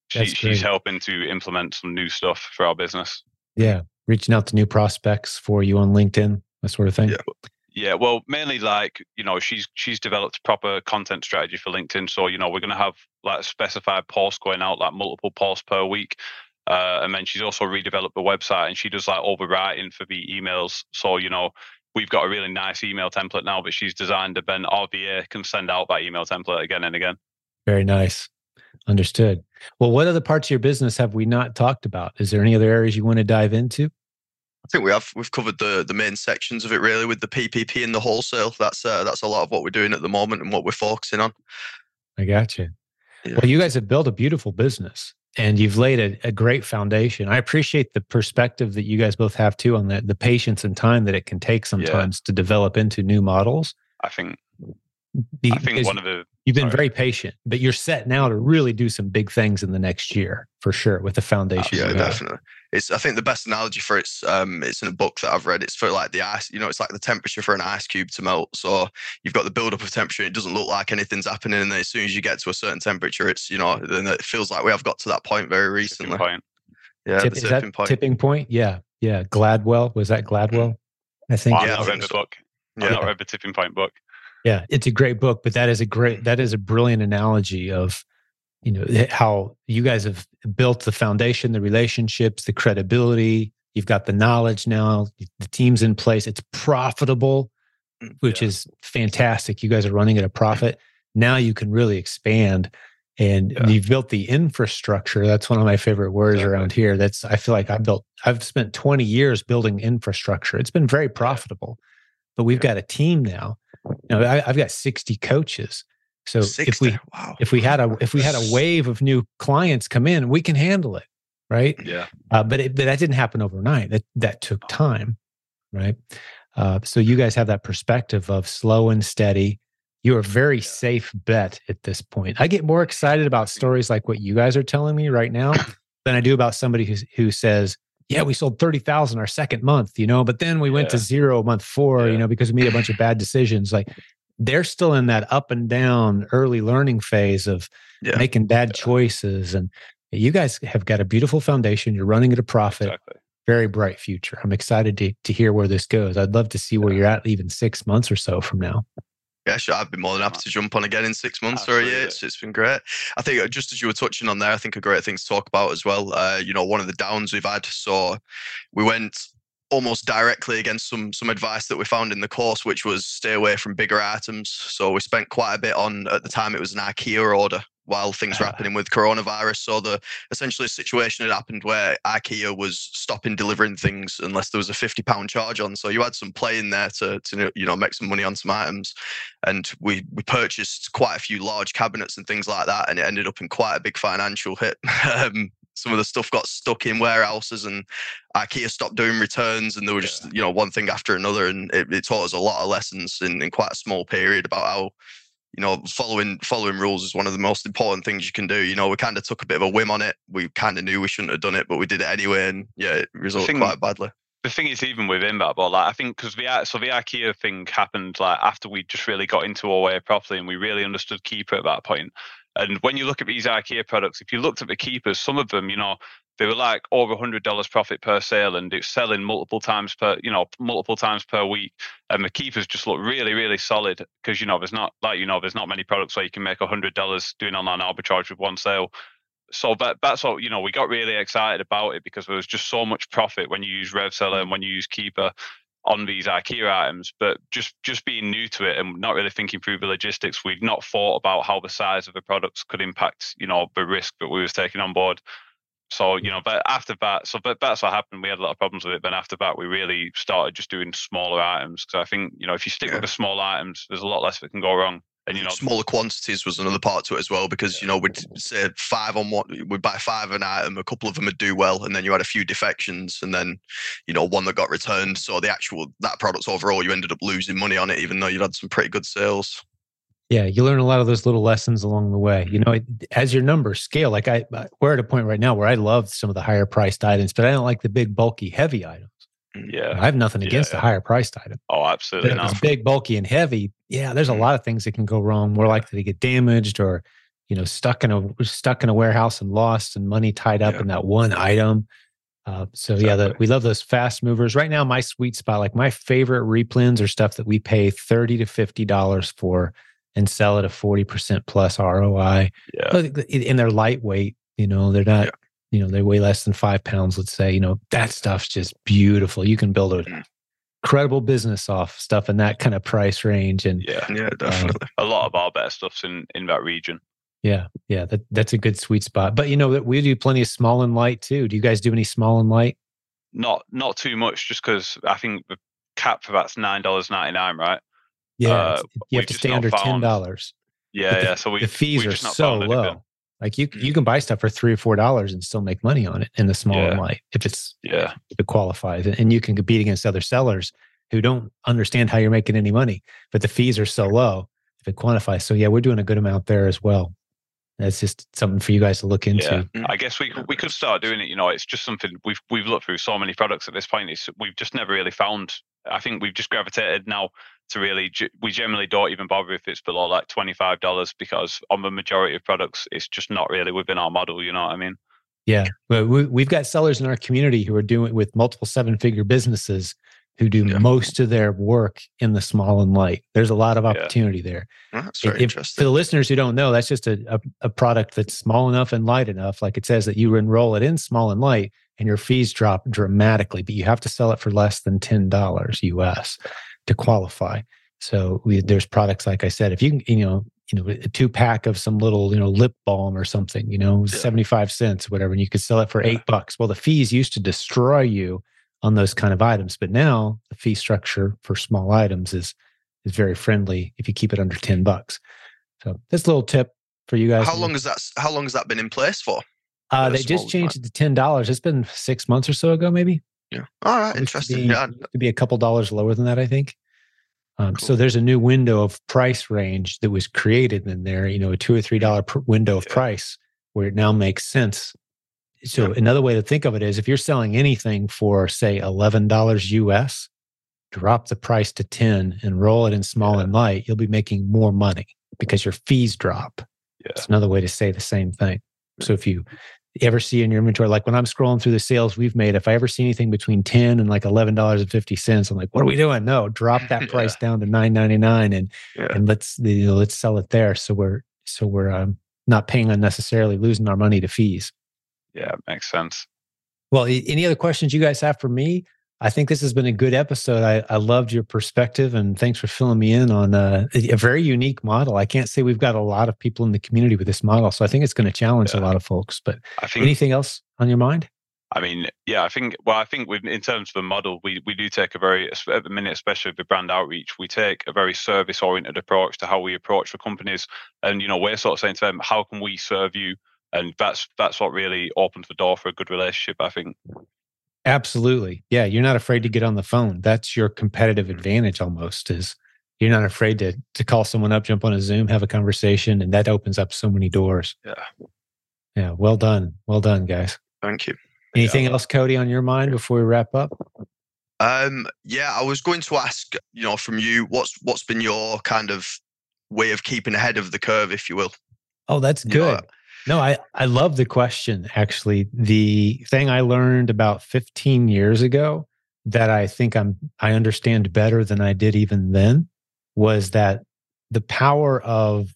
she, she's helping to implement some new stuff for our business. Yeah. Reaching out to new prospects for you on LinkedIn, that sort of thing. Yeah. Yeah, well, mainly like you know, she's she's developed proper content strategy for LinkedIn. So you know, we're going to have like specified posts going out, like multiple posts per week, uh, and then she's also redeveloped the website and she does like all the writing for the emails. So, you know, we've got a really nice email template now, but she's designed a Ben RVA can send out that email template again and again. Very nice. Understood. Well, what other parts of your business have we not talked about? Is there any other areas you want to dive into? I think we have. We've covered the the main sections of it really with the PPP and the wholesale. That's uh, that's a lot of what we're doing at the moment and what we're focusing on. I got you. Yeah. Well, you guys have built a beautiful business and you've laid a, a, great foundation. I appreciate the perspective that you guys both have too on that, the patience and time that it can take sometimes yeah. to develop into new models. I think, Be, I think one of the you've been sorry. very patient, but you're set now to really do some big things in the next year for sure with the foundation. Yeah, definitely. It's I think the best analogy for it's um it's in a book that I've read. It's for like the ice, you know, it's like the temperature for an ice cube to melt. So you've got the buildup of temperature. It doesn't look like anything's happening, and then as soon as you get to a certain temperature, it's you know, then it feels like we have got to that point very recently. Point. Yeah, Tip, the tipping point. Tipping point. Yeah, yeah. Gladwell was that Gladwell? I think. Well, I've yeah, not read the book. Yeah. I've not read the tipping point book. Yeah, it's a great book, but that is a great that is a brilliant analogy of you know eh, how you guys have built the foundation the relationships the credibility you've got the knowledge now the team's in place it's profitable which yeah. is fantastic. You guys are running at a profit. Now you can really expand and yeah. you've built the infrastructure. That's one of my favorite words exactly. around here. That's i feel like i built i've spent 20 years building infrastructure. It's been very profitable but we've got a team now. You know I, i've got 60 coaches so 60. if we wow. if we had a if we had a [laughs] wave of new clients come in, we can handle it, right? Yeah. Uh, but it, but that didn't happen overnight. That that took time, right? Uh, so you guys have that perspective of slow and steady. You're a very yeah. safe bet at this point. I get more excited about stories like what you guys are telling me right now [coughs] than I do about somebody who who says, "Yeah, we sold thirty thousand our second month," you know, but then we went yeah. to zero month four, yeah. you know, because we made a bunch of bad decisions. Like they're still in that up and down early learning phase of yeah. making bad yeah. choices. And you guys have got a beautiful foundation. You're running at a profit. Exactly. Very bright future. I'm excited to, to hear where this goes. I'd love to see where you're at even six months or so from now. Yeah, sure. I'd be more than happy to jump on again in six months Absolutely. or a year. It's, it's been great. I think uh, just as you were touching on there, I think a great thing to talk about as well. Uh, you know, one of the downs we've had. So we went almost directly against some some advice that we found in the course, which was stay away from bigger items. So we spent quite a bit on at the time it was an IKEA order while things were ah. happening with coronavirus. So the essentially a situation had happened where IKEA was stopping delivering things unless there was a fifty pound charge on. So you had some play in there to to you know make some money on some items, and we we purchased quite a few large cabinets and things like that, and it ended up in quite a big financial hit. [laughs] um, some of the stuff got stuck in warehouses and IKEA stopped doing returns and there were just, yeah. you know, one thing after another. And it, it, taught us a lot of lessons in, in quite a small period about how, you know, following following rules is one of the most important things you can do. You know, we kind of took a bit of a whim on it. We kind of knew we shouldn't have done it, but we did it anyway. And yeah, it resulted quite badly the thing is, even within that, but like I think because the so the IKEA thing happened like after we just really got into our way properly and we really understood Keepa at that point. And when you look at these IKEA products, if you looked at the Keepas, some of them, you know, they were like over hundred dollars profit per sale, and it's selling multiple times per, you know, multiple times per week. And the Keepas just look really, really solid because you know there's not like you know there's not many products where you can make a hundred dollars doing online arbitrage with one sale. So that that's what you know we got really excited about it because there was just so much profit when you use RevSeller and when you use Keepa on these IKEA items, but just just being new to it and not really thinking through the logistics, we'd not thought about how the size of the products could impact, you know, the risk that we was taking on board. So, mm. you know, but after that, so but that's what happened. We had a lot of problems with it. Then after that, we really started just doing smaller items. Because I think, you know, if you stick yeah. with the small items, there's a lot less that can go wrong and you know smaller quantities was another part to it as well because you know we'd say five on what we'd buy five an item a couple of them would do well and then you had a few defections and then you know one that got returned. So the actual that product overall you ended up losing money on it even though you had some pretty good sales. Yeah you learn a lot of those little lessons along the way. You know as your numbers scale like i we're at a point right now where i love some of the higher priced items but i don't like the big bulky heavy items yeah. I have nothing against yeah. a higher priced item. Oh, absolutely. But if it's big, bulky, and heavy, yeah, there's a mm. lot of things that can go wrong. More likely to get damaged or, you know, stuck in a stuck in a warehouse and lost and money tied up yeah. in that one item. Uh, so exactly. yeah, the, we love those fast movers. Right now, my sweet spot, like my favorite replens, are stuff that we pay thirty to fifty dollars for and sell at a forty percent plus ROI. Yeah, and they're lightweight. You know, they're not you know they weigh less than five pounds let's say you know that stuff's just beautiful you can build a mm. credible business off stuff in that kind of price range. And Yeah. Yeah, definitely. A lot of our better stuff's in, in that region. yeah, yeah, that, that's a good sweet spot. But you know that we do plenty of small and light too. Do you guys do any small and light? Not not too much, just because I think the cap for that's nine dollars ninety nine, right? Yeah, Uh, you we've to stay not under ten dollars Yeah, the- yeah. So we The fees we've are just not so found anything. low. Like you, you mm. can buy stuff for three or four dollars and still make money on it in the small and light if it's Yeah, if it qualifies, and and you can compete against other sellers who don't understand how you're making any money, but the fees are so low if it quantifies. So yeah, we're doing a good amount there as well. That's just something for you guys to look into. yeah. Mm. I guess we could, we could start doing it. You know, it's just something we've we've looked through so many products at this point. It's we've just never really found. I think we've just gravitated now to really. We generally don't even bother if it's below like twenty five dollars because on the majority of products, it's just not really within our model. You know what I mean? Yeah. Well, we, we've got sellers in our community who are doing with multiple seven figure businesses who do Yeah. most of their work in the small and light. There's a lot of Yeah. opportunity there. Oh, That's If- very if- for the listeners who don't know, that's just a, a, a product that's small enough and light enough. Like it says that you enroll it in small and light and your fees drop dramatically, but you have to sell it for less than $10 US to qualify. So we, there's products, like I said, if you can, you know, you know, a two pack of some little, you know, lip balm or something, you know, Yeah. 75 cents, whatever, and you could sell it for Yeah. eight bucks. Well, the fees used to destroy you on those kind of items, but now the fee structure for small items is is very friendly if you keep it under 10 bucks. So this little tip for you guys. How long has that? How long has that been in place for? Uh, they just changed it to ten dollars. It's been six months or so ago, maybe. Yeah. All right. Interesting. be- Yeah. it used to be a couple dollars lower than that, I think. Um, So there's a new window of price range that was created in there. You know, a two or three dollar window of Yeah. price where it now makes sense. So Yeah. another way to think of it is if you're selling anything for say eleven dollars US, drop the price to ten and roll it in small and light, you'll be making more money because your fees drop. Yeah. It's another way to say the same thing. So if you ever see in your inventory, like when I'm scrolling through the sales we've made, if I ever see anything between 10 and like eleven dollars and fifty cents, I'm like, what are we doing? No, drop that [laughs] Yeah. price down to nine ninety nine and Yeah. and let's you know, let's sell it there. So we're so we're um, not paying unnecessarily losing our money to fees. Yeah, makes sense. Well, any other questions you guys have for me? I think this has been a good episode. I, I loved your perspective and thanks for filling me in on uh, a, a very unique model. I can't say we've got a lot of people in the community with this model. So I think it's going to challenge a lot of folks. But I think anything else on your mind? I mean, yeah, I think. Well, I think with, in terms of the model, we we do take a very at the minute, especially with the brand outreach, we take a very service oriented approach to how we approach the companies. And you know, we're sort of saying to them, how can we serve you? And that's that's what really opens the door for a good relationship. I think. Absolutely. Yeah. You're not afraid to get on the phone. That's your competitive advantage almost is you're not afraid to to call someone up, jump on a Zoom, have a conversation, and that opens up so many doors. Yeah. Yeah. Well done. Well done, guys. Thank you. Anything Yeah. else, Cody, on your mind before we wrap up? Um, yeah, I was going to ask, you know, from you, what's what's been your kind of way of keeping ahead of the curve, if you will? Oh, that's You know, good. No, I, I love the question. Actually, the thing I learned about 15 years ago that I think I'm I understand better than I did even then was that the power of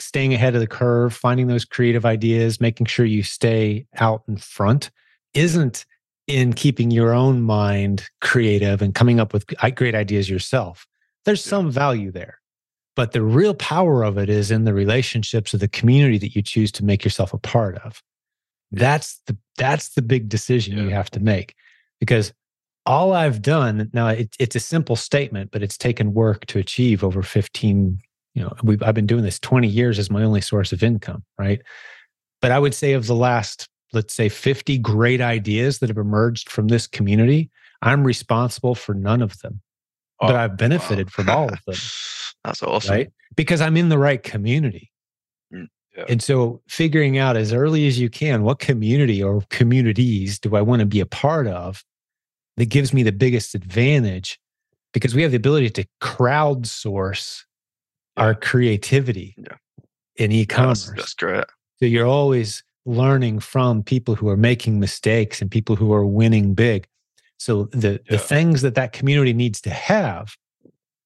staying ahead of the curve, finding those creative ideas, making sure you stay out in front isn't in keeping your own mind creative and coming up with great ideas yourself. There's some value there. But the real power of it is in the relationships of the community that you choose to make yourself a part of. That's the that's the big decision you have to make because all I've done now it, it's a simple statement, but it's taken work to achieve over 15. You know, we've I've been doing this 20 years as my only source of income, right? But I would say of the last, let's say, 50 great ideas that have emerged from this community, I'm responsible for none of them, but Oh, I've benefited from all of them [laughs] That's awesome. right? Because I'm in the right community. Mm, yeah. And so figuring out as early as you can what community or communities do I want to be a part of that gives me the biggest advantage because we have the ability to crowdsource our creativity Yeah. in e-commerce. That's, that's great. So you're always learning from people who are making mistakes and people who are winning big. So the the things that that community needs to have,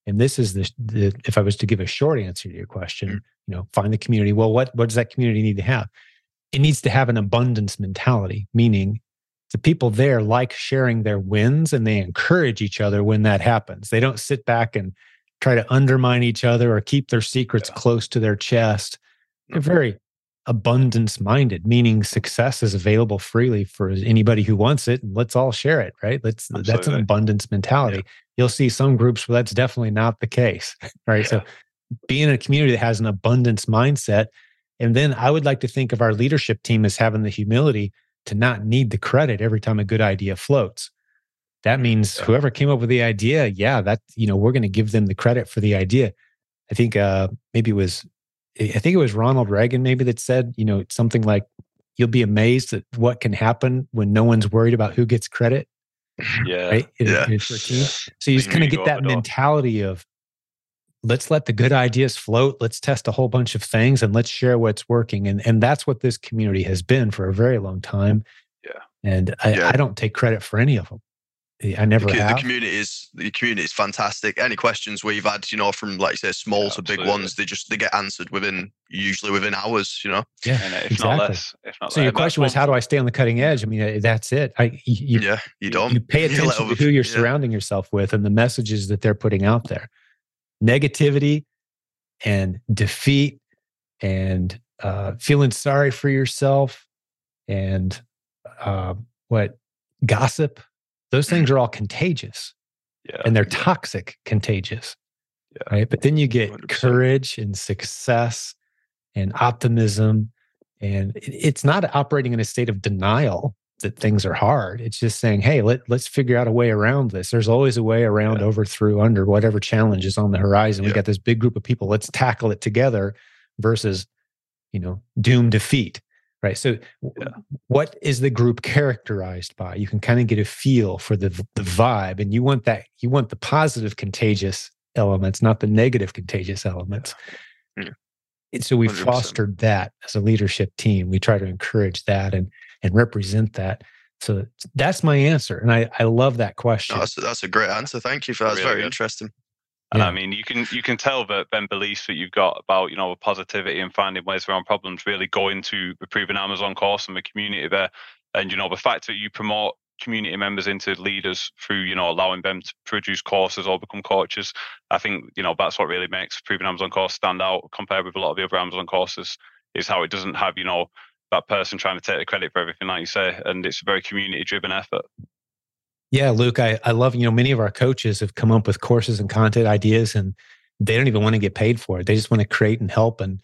and this is the, the if I was to give a short answer to your question, Mm. you know, find the community. Well, what what does that community need to have? It needs to have an abundance mentality, meaning the people there like sharing their wins and they encourage each other when that happens. They don't sit back and try to undermine each other or keep their secrets yeah. close to their chest. They're very abundance minded, meaning success is available freely for anybody who wants it. And let's all share it, right? Let's Absolutely. that's an abundance mentality. Yeah. You'll see some groups where that's definitely not the case, [laughs] right? Yeah. So being in a community that has an abundance mindset. And then I would like to think of our leadership team as having the humility to not need the credit every time a good idea floats. That means yeah. whoever came up with the idea, yeah, that, you know, we're going to give them the credit for the idea. I think uh, maybe it was I think it was Ronald Reagan maybe that said, you know, something like, you'll be amazed at what can happen when no one's worried about who gets credit. Yeah. Right? In, yeah. In so you just kind of get that mentality of let's let the good ideas float. Let's test a whole bunch of things and let's share what's working. And and that's what this community has been for a very long time. Yeah. And I, yeah. I don't take credit for any of them. I never the, have. The community is the community is fantastic. Any questions we've had, you know, from like say small yeah, to big ones, they just they get answered within usually within hours. You know. Yeah, if exactly. not less. If not so your question was, how do I stay on the cutting edge? I mean, uh, that's it. I you, yeah, you don't. You pay [laughs] attention to who you're yeah. surrounding yourself with and the messages that they're putting out there. Negativity and defeat and uh, feeling sorry for yourself and uh, what gossip those things are all contagious yeah. and they're toxic contagious yeah. right but then you get 100%. courage and success and optimism and it's not operating in a state of denial that things are hard it's just saying hey let, let's figure out a way around this there's always a way around yeah. over through under whatever challenge is on the horizon we got this big group of people let's tackle it together versus you know doom defeat right so yeah. what is the group characterized by? You can kind of get a feel for the the vibe and you want that you want the positive contagious elements not the negative contagious elements. Yeah. Mm. and so we fostered that as a leadership team. We try to encourage that and and represent that. So that's my answer and i i love that question. no, that's, that's a great answer. Thank you for that. That's really very good. interesting yeah. I mean, you can you can tell that then beliefs that you've got about you know positivity and finding ways around problems really go into the proven Amazon course and the community there. And you know the fact that you promote community members into leaders through you know allowing them to produce courses or become coaches. I think you know that's what really makes proven Amazon course stand out compared with a lot of the other Amazon courses. Is how it doesn't have you know that person trying to take the credit for everything, like you say, and it's a very community driven effort. Yeah, Luke, I, I love, you know, many of our coaches have come up with courses and content ideas and they don't even want to get paid for it. They just want to create and help. And,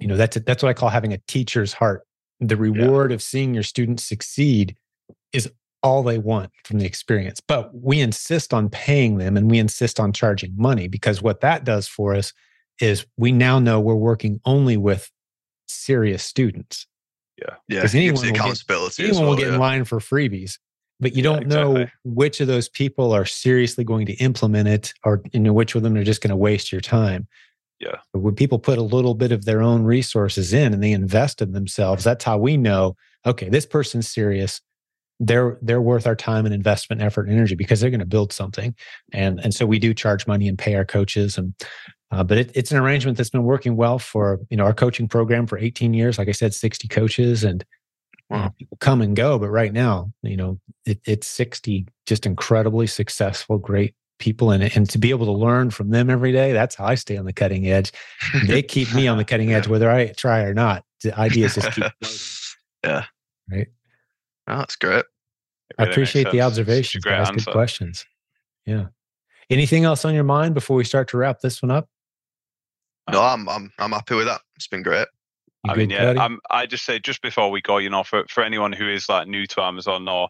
you know, that's, that's what I call having a teacher's heart. The reward yeah. of seeing your students succeed is all they want from the experience. But we insist on paying them and we insist on charging money because what that does for us is we now know we're working only with serious students. Yeah. Yeah. Because anyone, will get, anyone well, will get yeah. in line for freebies but you yeah, don't know exactly. which of those people are seriously going to implement it or you know which of them are just going to waste your time. Yeah. But when people put a little bit of their own resources in and they invest in themselves that's how we know okay this person's serious. They're they're worth our time and investment effort and energy because they're going to build something. And and so we do charge money and pay our coaches and uh, but it, it's an arrangement that's been working well for you know our coaching program for 18 years like i said 60 coaches and Wow. People come and go, but right now, you know, it, it's 60 just incredibly successful, great people. And, and to be able to learn from them every day, that's how I stay on the cutting edge. they [laughs] keep me on the cutting edge, whether I try or not. The ideas just keep [laughs] Yeah. Right. Oh, that's great. I appreciate the observations. Guys. Good questions. Yeah. Anything else on your mind before we start to wrap this one up? No, I'm I'm I'm happy with that. It's been great. I mean, yeah, I'm, um, I just say just before we go, you know, for, for anyone who is like new to Amazon or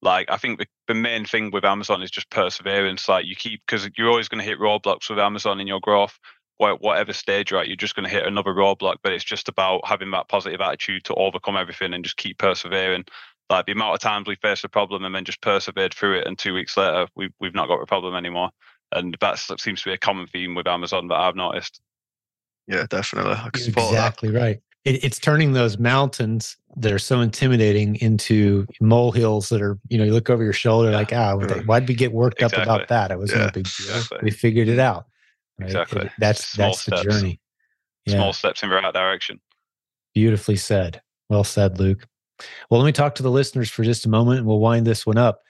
like, I think the, the main thing with Amazon is just perseverance. Like you keep, because you're always going to hit roadblocks with Amazon in your growth. Whatever stage you're at, you're just going to hit another roadblock. But it's just about having that positive attitude to overcome everything and just keep persevering. Like the amount of times we faced a problem and then just persevered through it, and two weeks later, we, we've not got a problem anymore. And that seems to be a common theme with Amazon that I've noticed. Yeah, definitely. exactly that. right it, it's turning those mountains that are so intimidating into molehills that are, you know, you look over your shoulder yeah. like, ah, oh, why'd we get worked exactly. up about that? It wasn't yeah. a big deal. Exactly. We figured it out. Right? Exactly. It, that's Small that's steps. the journey. Yeah. Small steps in the right direction. Beautifully said. Well said, Luke. Well, let me talk to the listeners for just a moment and we'll wind this one up.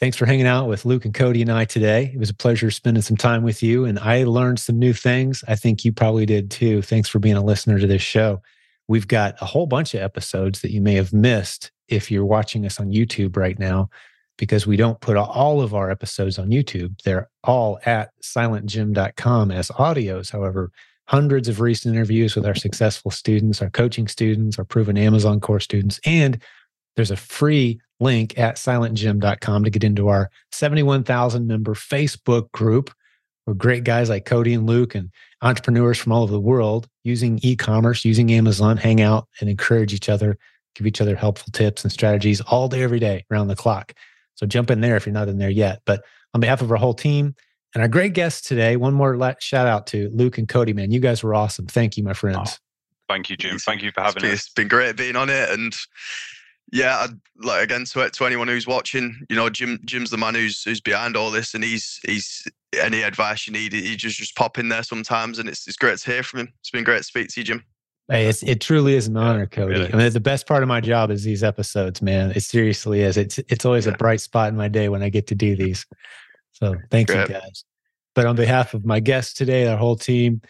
Thanks for hanging out with Luke and Cody and I today. It was a pleasure spending some time with you, and I learned some new things. I think you probably did too. Thanks for being a listener to this show. We've got a whole bunch of episodes that you may have missed if you're watching us on YouTube right now, because we don't put all of our episodes on YouTube. They're all at silentjim.com as audios. However, hundreds of recent interviews with our successful students, our coaching students, our proven Amazon course students, and there's a free link at silentjim.com to get into our 71,000 member Facebook group where great guys like Cody and Luke and entrepreneurs from all over the world using e commerce, using Amazon, hang out and encourage each other, give each other helpful tips and strategies all day, every day, around the clock. So jump in there if you're not in there yet. But on behalf of our whole team and our great guests today, one more shout out to Luke and Cody, man. You guys were awesome. Thank you, my friends. Oh, thank you, Jim. Thank you for having it's been, us. It's been great being on it. And yeah, I'd, like again to, to anyone who's watching, you know, Jim Jim's the man who's who's behind all this, and he's he's any advice you need, he just just pop in there sometimes, and it's it's great to hear from him. It's been great to speak to you, Jim. Hey, it's, it truly is an honor, Cody. Really. I mean, the best part of my job is these episodes, man. It seriously is. It's it's always yeah. a bright spot in my day when I get to do these. So thank great. you guys. But on behalf of my guests today, our whole team,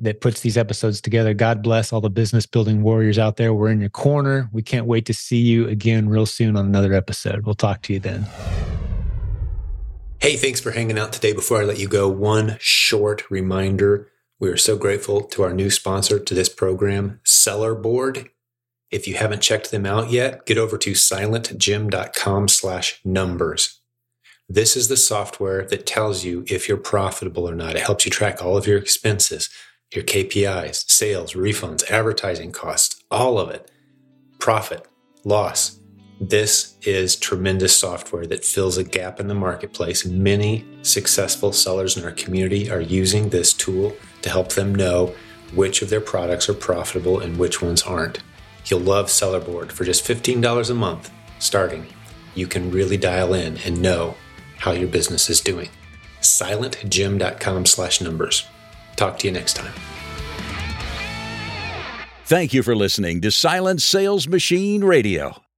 that puts these episodes together. God bless all the business building warriors out there. We're in your corner. We can't wait to see you again real soon on another episode. We'll talk to you then. Hey, thanks for hanging out today. Before I let you go, one short reminder. We are so grateful to our new sponsor to this program, Sellerboard. If you haven't checked them out yet, get over to silentjim.com slash numbers. This is the software that tells you if you're profitable or not. It helps you track all of your expenses your KPIs, sales, refunds, advertising costs, all of it, profit, loss. This is tremendous software that fills a gap in the marketplace. Many successful sellers in our community are using this tool to help them know which of their products are profitable and which ones aren't. You'll love Sellerboard for just $15 a month starting. You can really dial in and know how your business is doing. silentjim.com slash numbers. Talk to you next time. Thank you for listening to Silent Sales Machine Radio.